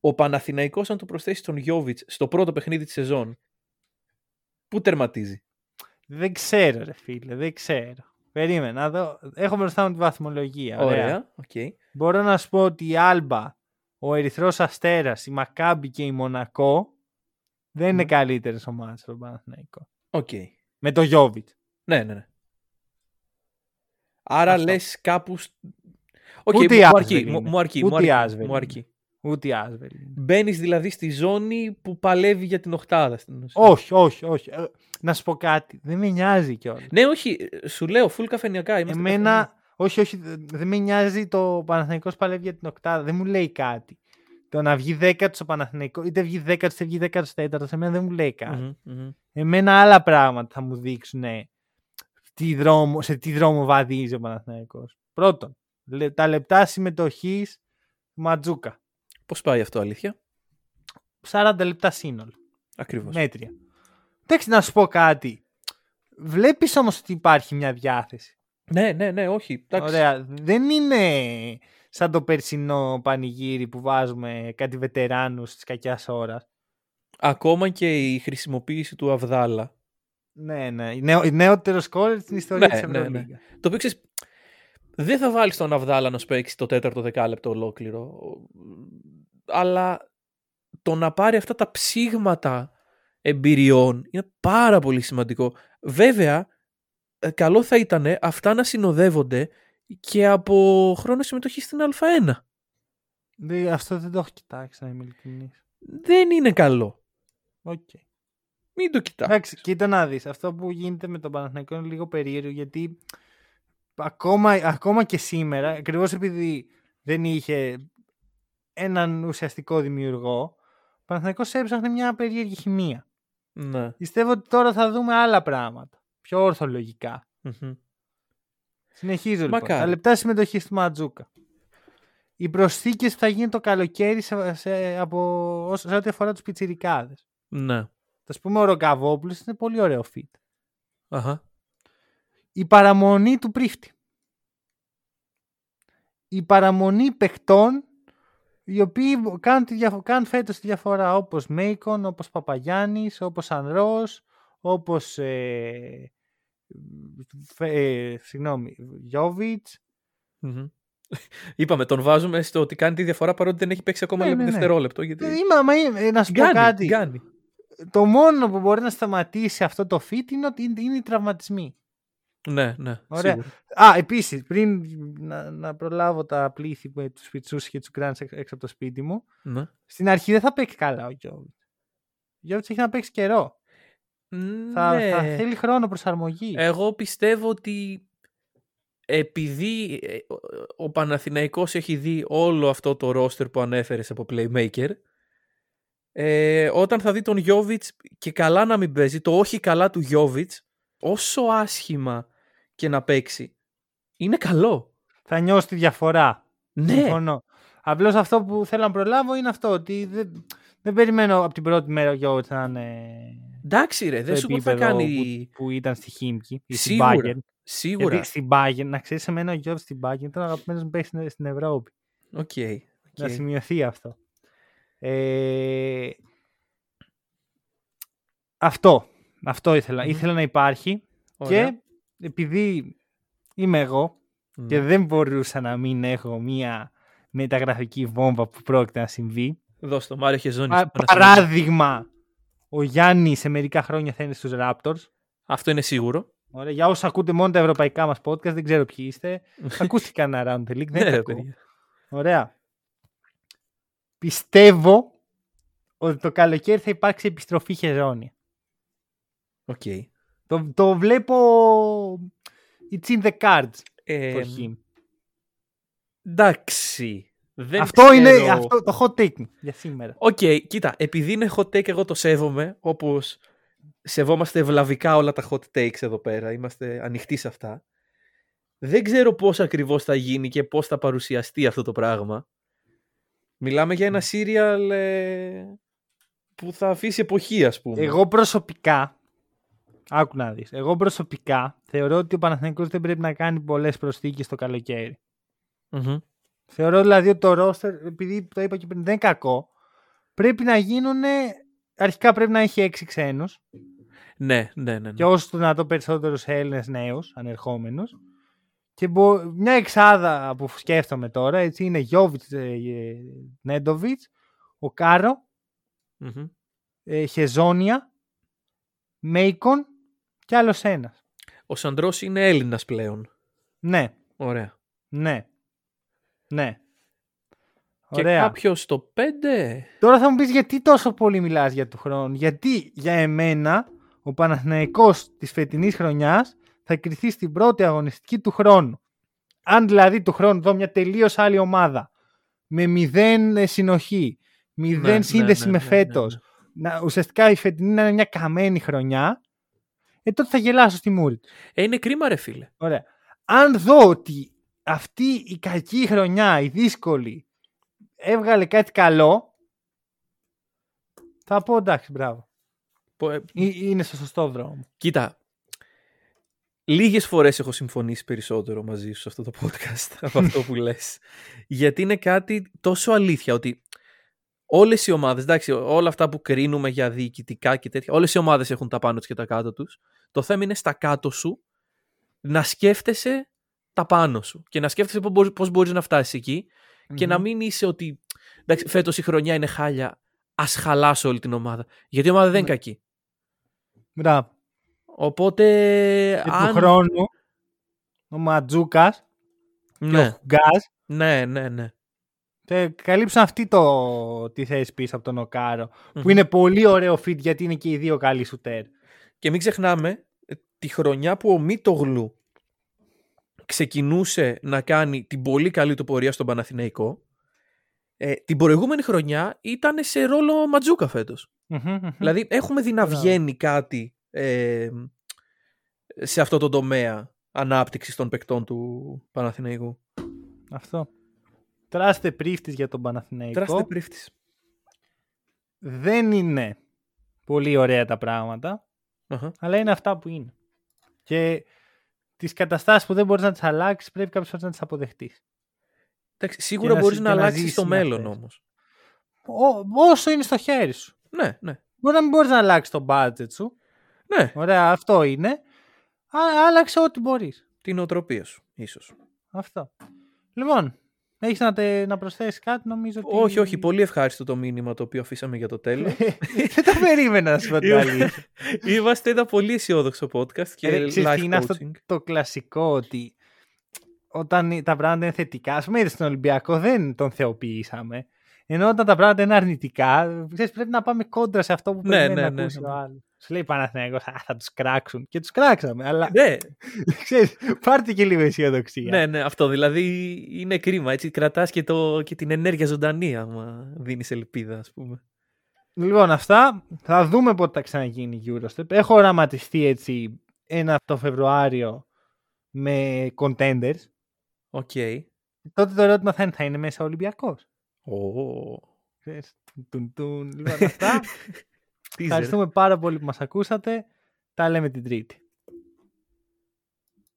Ο Παναθηναϊκός αν του προσθέσει τον Γιώβιτς στο πρώτο παιχνίδι της σεζόν, πού τερματίζει; Δεν ξέρω ρε φίλε, δεν ξέρω. Περίμενα να δω. Έχω μπροστά μου τη βαθμολογία. Ωραία. Ωραία, οκ. Μπορώ να σου πω ότι η Άλμπα, ο Ερυθρός Αστέρας, η Μακάμπι και η Μονακό δεν είναι Μμ. καλύτερες ομάδες στον Παναθηναϊκό. Οκ. Με το Γιώβιτς. Ναι, ναι, ναι. Άρα Αυτό. λες κάπου... σ- Οκ, Ούτε η μου, μου Άσβελ αρκεί, μου, είναι. μου αρκεί, Ούτε μου η αρκεί, Άσβελ μου είναι. αρκεί. Ούτε η Άσβελ. είναι. Μπαίνεις δηλαδή στη ζώνη που παλεύει για την οχτάδα στην ουσία. όχι, όχι, όχι. Ε, Να σου πω κάτι. Δεν με νοιάζει κιόλας. Ναι, όχι, σου λέω, full καφενιακά. Είμαστε Εμένα, όχι, όχι, δε- δεν με νοιάζει το Παναθηναϊκός παλεύει για την οκτάδα. Δεν μου λέει κάτι. Το να βγει δέκατος ο Παναθηναϊκός, είτε βγει δέκατος είτε βγει δέκατος τέταρτος, εμένα δεν μου λέει κάτι. καφενιακός. Μμμ, μμμ. Εμένα άλλα πράγματα θα μου δείξουν τι δρόμο, σε τι δρόμο βαδίζει ο Παναθηναϊκός. Πρώτον, λε- τα λεπτά συμμετοχής του Ματζούκα. Πώς πάει αυτό, αλήθεια; 40 λεπτά σύνολο. Ακριβώς. Μέτρια. Εντάξει, να σου πω κάτι. Βλέπεις όμως ότι υπάρχει μια διάθεση. Ναι, ναι, ναι, όχι. εντάξει. Ωραία. Δεν είναι σαν το περσινό πανηγύρι που βάζουμε κάτι βετεράνους της κακιάς ώρας. Ακόμα και η χρησιμοποίηση του Αβδάλα. Ναι, ναι. Η, νεο, η νεότερος σκόρερ στην ιστορία Ναι, της ναι, ναι. Ευρωλίγκα. Το οποίο ξέρεις, δεν θα βάλεις τον Αβδάλα να σου παίξει το τέταρτο δεκάλεπτο ολόκληρο. Αλλά το να πάρει αυτά τα ψήγματα εμπειριών είναι πάρα πολύ σημαντικό. Βέβαια, ε, καλό θα ήταν αυτά να συνοδεύονται και από χρόνο συμμετοχής στην Α1. Δεν- Αυτό δεν το έχω κοιτάξει, να είμαι ειλικρινής. Δεν είναι καλό. Οκ. Μην το κοιτάς. Εντάξει, κοίτα να δεις. Αυτό που γίνεται με τον Παναθηναϊκό είναι λίγο περίεργο γιατί ακόμα, ακόμα και σήμερα, ακριβώς επειδή δεν είχε έναν ουσιαστικό δημιουργό, ο Παναθηναϊκός έψαχνε μια περίεργη χημεία. Ναι. Πιστεύω ότι τώρα θα δούμε άλλα πράγματα. Πιο ορθολογικά. Μμμ. Συνεχίζω λοιπόν. Μακάρι. Τα λεπτά συμμετοχής του Ματζούκα. Οι προσθήκες που θα γίνει το καλοκαίρι σε, σε, από, όσο- σε ό,τι αφορά τους πιτσιρικάδες. Ναι. Θα πούμε ο Ρογκαβόπουλος είναι πολύ ωραίο fit. Αχα. Η παραμονή του πρίφτη. Η παραμονή παιχτών οι οποίοι κάνουν, τη διαφο- κάνουν φέτος τη διαφορά όπως Μέικον, όπως Παπαγιάννης, όπως Ανρός, όπως ε, φε- ε, συγγνώμη, Γιώβιτς. Μμμ. Είπαμε, τον βάζουμε στο ότι κάνει τη διαφορά παρότι δεν έχει παίξει ακόμα Ναι, ναι, ναι, ναι. δευτερόλεπτο. Γιατί... Ε, Είμαι, μα είμαι- να σου πω Γκάνει, κάτι. γκάνει. Το μόνο που μπορεί να σταματήσει αυτό το fit είναι ότι είναι, είναι οι τραυματισμοί. Ναι, ναι. Ωραία. σίγουρα. Α, επίσης, πριν να, να προλάβω τα πλήθη με τους πιτσού και τους γκράντ έξω από το σπίτι μου, Ναι. στην αρχή δεν θα παίξει καλά ο Γιώβιτς. Ο Γιώβιτς έχει να παίξει καιρό. Θα, Ναι. θα θέλει χρόνο προσαρμογής. Εγώ πιστεύω ότι επειδή ε, ο- ο Παναθηναϊκός έχει δει όλο αυτό το roster που ανέφερες από Playmaker ε, όταν θα δει τον Γιώβιτς και καλά να μην παίζει, το όχι καλά του Γιώβιτς όσο άσχημα και να παίξει είναι καλό. Θα νιώσει τη διαφορά. Ναι, Συμφωνώ. Απλώς αυτό που θέλω να προλάβω είναι αυτό. Ότι δεν, δεν περιμένω από την πρώτη μέρα ο Γιώβιτς να είναι. εντάξει ρε, δεν στο σου πω θα επίπεδο κάνει... Που, που ήταν στη Χίμκι ή στην Σίγουρα. Bayern. Σίγουρα. Γιατί στην Bayern, να ξέρεις, εμένα ο Γιώβιτς στην Bayern ήταν ο αγαπημένος μου παίκτης στην- στην Ευρώπη. OK. OK. Να σημειωθεί αυτό. Ε, αυτό. Αυτό ήθελα. Μμμ. Ήθελα να υπάρχει Ωραία. και επειδή είμαι εγώ Μμ. και δεν μπορούσα να μην έχω μία μεταγραφική βόμβα που πρόκειται να συμβεί. Δώσ' το Μάριο Χεζόνης. Πα- Ανασύμβαση. παράδειγμα, ο Γιάννης σε μερικά χρόνια θα είναι στους Raptors. Αυτό είναι σίγουρο. Ωραία, για όσους ακούτε μόνο τα ευρωπαϊκά μας podcast, δεν ξέρω ποιοι είστε. Ακούστηκε ένα Around the League, δεν Ναι, ρε, ακούω. παιδιά. Ωραία. Πιστεύω ότι το καλοκαίρι θα υπάρξει επιστροφή χεζόνια. Οκ. Το, το βλέπω it's in the cards Ε, for him. εντάξει. Δεν αυτό ξέρω. είναι αυτό, το hot take μου για σήμερα. Οκ, κοίτα, επειδή είναι hot take εγώ το σέβομαι, όπως σεβόμαστε ευλαβικά όλα τα hot takes εδώ πέρα, είμαστε ανοιχτοί σε αυτά. Δεν ξέρω πώς ακριβώς θα γίνει και πώς θα παρουσιαστεί αυτό το πράγμα. Μιλάμε για ένα serial ε, που θα αφήσει εποχή, ας πούμε. Εγώ προσωπικά, άκου να δεις, εγώ προσωπικά θεωρώ ότι ο Παναθηναϊκός δεν πρέπει να κάνει πολλές προσθήκες το καλοκαίρι. Μμμ. Θεωρώ δηλαδή ότι το roster, επειδή το είπα και πριν, δεν είναι κακό, πρέπει να γίνουν, αρχικά πρέπει να έχει έξι ξένους Ναι, ναι, ναι. ναι. και όσο το δυνατό περισσότερους Έλληνες νέους, ανερχόμενους. Και μπο- μια εξάδα που σκέφτομαι τώρα, έτσι είναι Γιώβιτς, ε, ε, Νέντοβιτς, ο Κάρο, Μμμ. ε, Χεζόνια, Μέικον και άλλος ένας. Ο Σαντρός είναι Έλληνας πλέον. Ναι, Ωραία. ναι, ναι. Και Ωραία. κάποιος το 5. Τώρα θα μου πεις γιατί τόσο πολύ μιλάς για του χρόνου. Γιατί για εμένα ο Παναθηναϊκός της φετινής χρονιάς θα κριθεί στην πρώτη αγωνιστική του χρόνου. Αν δηλαδή του χρόνου δω μια τελείως άλλη ομάδα με μηδέν ε, συνοχή, μηδέν Ναι, σύνδεση ναι, με ναι, ναι, φέτος, ναι. Να, ουσιαστικά η φετινή να είναι μια καμένη χρονιά, ε, τότε θα γελάσω στη μούρη του. Ε, είναι κρίμα ρε φίλε. Ωραία. Αν δω ότι αυτή η κακή χρονιά, η δύσκολη, έβγαλε κάτι καλό, θα πω εντάξει, μπράβο. Πο- ε, Ε- Είναι στο σωστό δρόμο. Κοίτα, λίγες φορές έχω συμφωνήσει περισσότερο μαζί σου σε αυτό το podcast από αυτό που λες. Γιατί είναι κάτι τόσο αλήθεια ότι όλες οι ομάδες, εντάξει, όλα αυτά που κρίνουμε για διοικητικά και τέτοια, όλες οι ομάδες έχουν τα πάνω τους και τα κάτω τους. Το θέμα είναι στα κάτω σου να σκέφτεσαι τα πάνω σου και να σκέφτεσαι πώς μπορείς, πώς μπορείς να φτάσεις εκεί και να Μμμ. μην είσαι ότι εντάξει, φέτος η χρονιά είναι χάλια, ας χαλάσω όλη την ομάδα. Γιατί η ομάδα δεν είναι Ναι. κακή. Μπράβο. Οπότε. Και αν... του χρόνου ο Ματζούκας και ο Ναι, Χουγκάς ναι, ναι. ναι. θα καλύψουν αυτή το, τη θέση πίσω από τον Οκάρο. Μμμ. Που είναι πολύ ωραίο fit γιατί είναι και οι δύο καλοί σουτέρ. Και μην ξεχνάμε ε, τη χρονιά που ο Μίτογλου ξεκινούσε να κάνει την πολύ καλή του πορεία στον Παναθηναϊκό. Ε, την προηγούμενη χρονιά ήταν σε ρόλο Ματζούκα φέτος. Μμμ, μμμ. Δηλαδή έχουμε δει να Μπράβο. βγαίνει κάτι ε, σε αυτό το τομέα ανάπτυξης των παικτών του Παναθηναϊκού. Αυτό. Τράστε πρίφτης για τον Παναθηναϊκό. Τράστε πρίφτης. Δεν είναι πολύ ωραία τα πράγματα, Αχα. αλλά είναι αυτά που είναι. Και τις καταστάσεις που δεν μπορείς να τις αλλάξεις πρέπει κάποιες φορές να τις αποδεχτείς. Εντάξει, σίγουρα να μπορείς συ- να και να αλλάξεις ζήσεις το με μέλλον αυτές. όμως. Ό, όσο είναι στο χέρι σου. Ναι, ναι. Μπορεί να μην μπορείς να αλλάξεις το budget σου. Ναι, Ωραία, αυτό είναι. Α, άλλαξε ό,τι μπορείς. την οτροπία σου, ίσως. Αυτό. Λοιπόν, έχεις να, τε, να προσθέσεις κάτι, νομίζω. Ότι... Όχι, όχι. Πολύ ευχάριστο το μήνυμα το οποίο αφήσαμε για το τέλος. Δεν το περίμενα να σου πω Είμαστε ένα πολύ αισιόδοξο podcast και Ρε, life είναι αυτό το κλασικό ότι όταν τα πράγματα είναι θετικά, ας πούμε, στον Ολυμπιακό δεν τον θεοποιήσαμε. Ενώ όταν τα πράγματα είναι αρνητικά, ξέρεις, πρέπει να πάμε κόντρα σε αυτό που ναι, πρέπει ναι, να ναι, ακούσει ναι. ο άλλος. Σου λέει Παναθηναϊκός, θα τους κράξουν. Και τους κράξαμε, αλλά ναι. ξέρεις, πάρτε και λίγο αισιοδοξία. Ναι, ναι, αυτό δηλαδή είναι κρίμα. Έτσι κρατάς και, το, και την ενέργεια ζωντανή, άμα δίνεις ελπίδα, ας πούμε. Λοιπόν, αυτά. Θα δούμε πότε θα ξαναγίνει η Eurostep. Έχω οραματιστεί έτσι ένα το Φεβρουάριο με contenders. OK. Okay. Τότε το ερώτημα θα είναι, θα είναι μέσα ο Ολυμπιακός. Oh. Λοιπόν, αυτά. Ευχαριστούμε πάρα πολύ που μας ακούσατε. Τα λέμε την Τρίτη.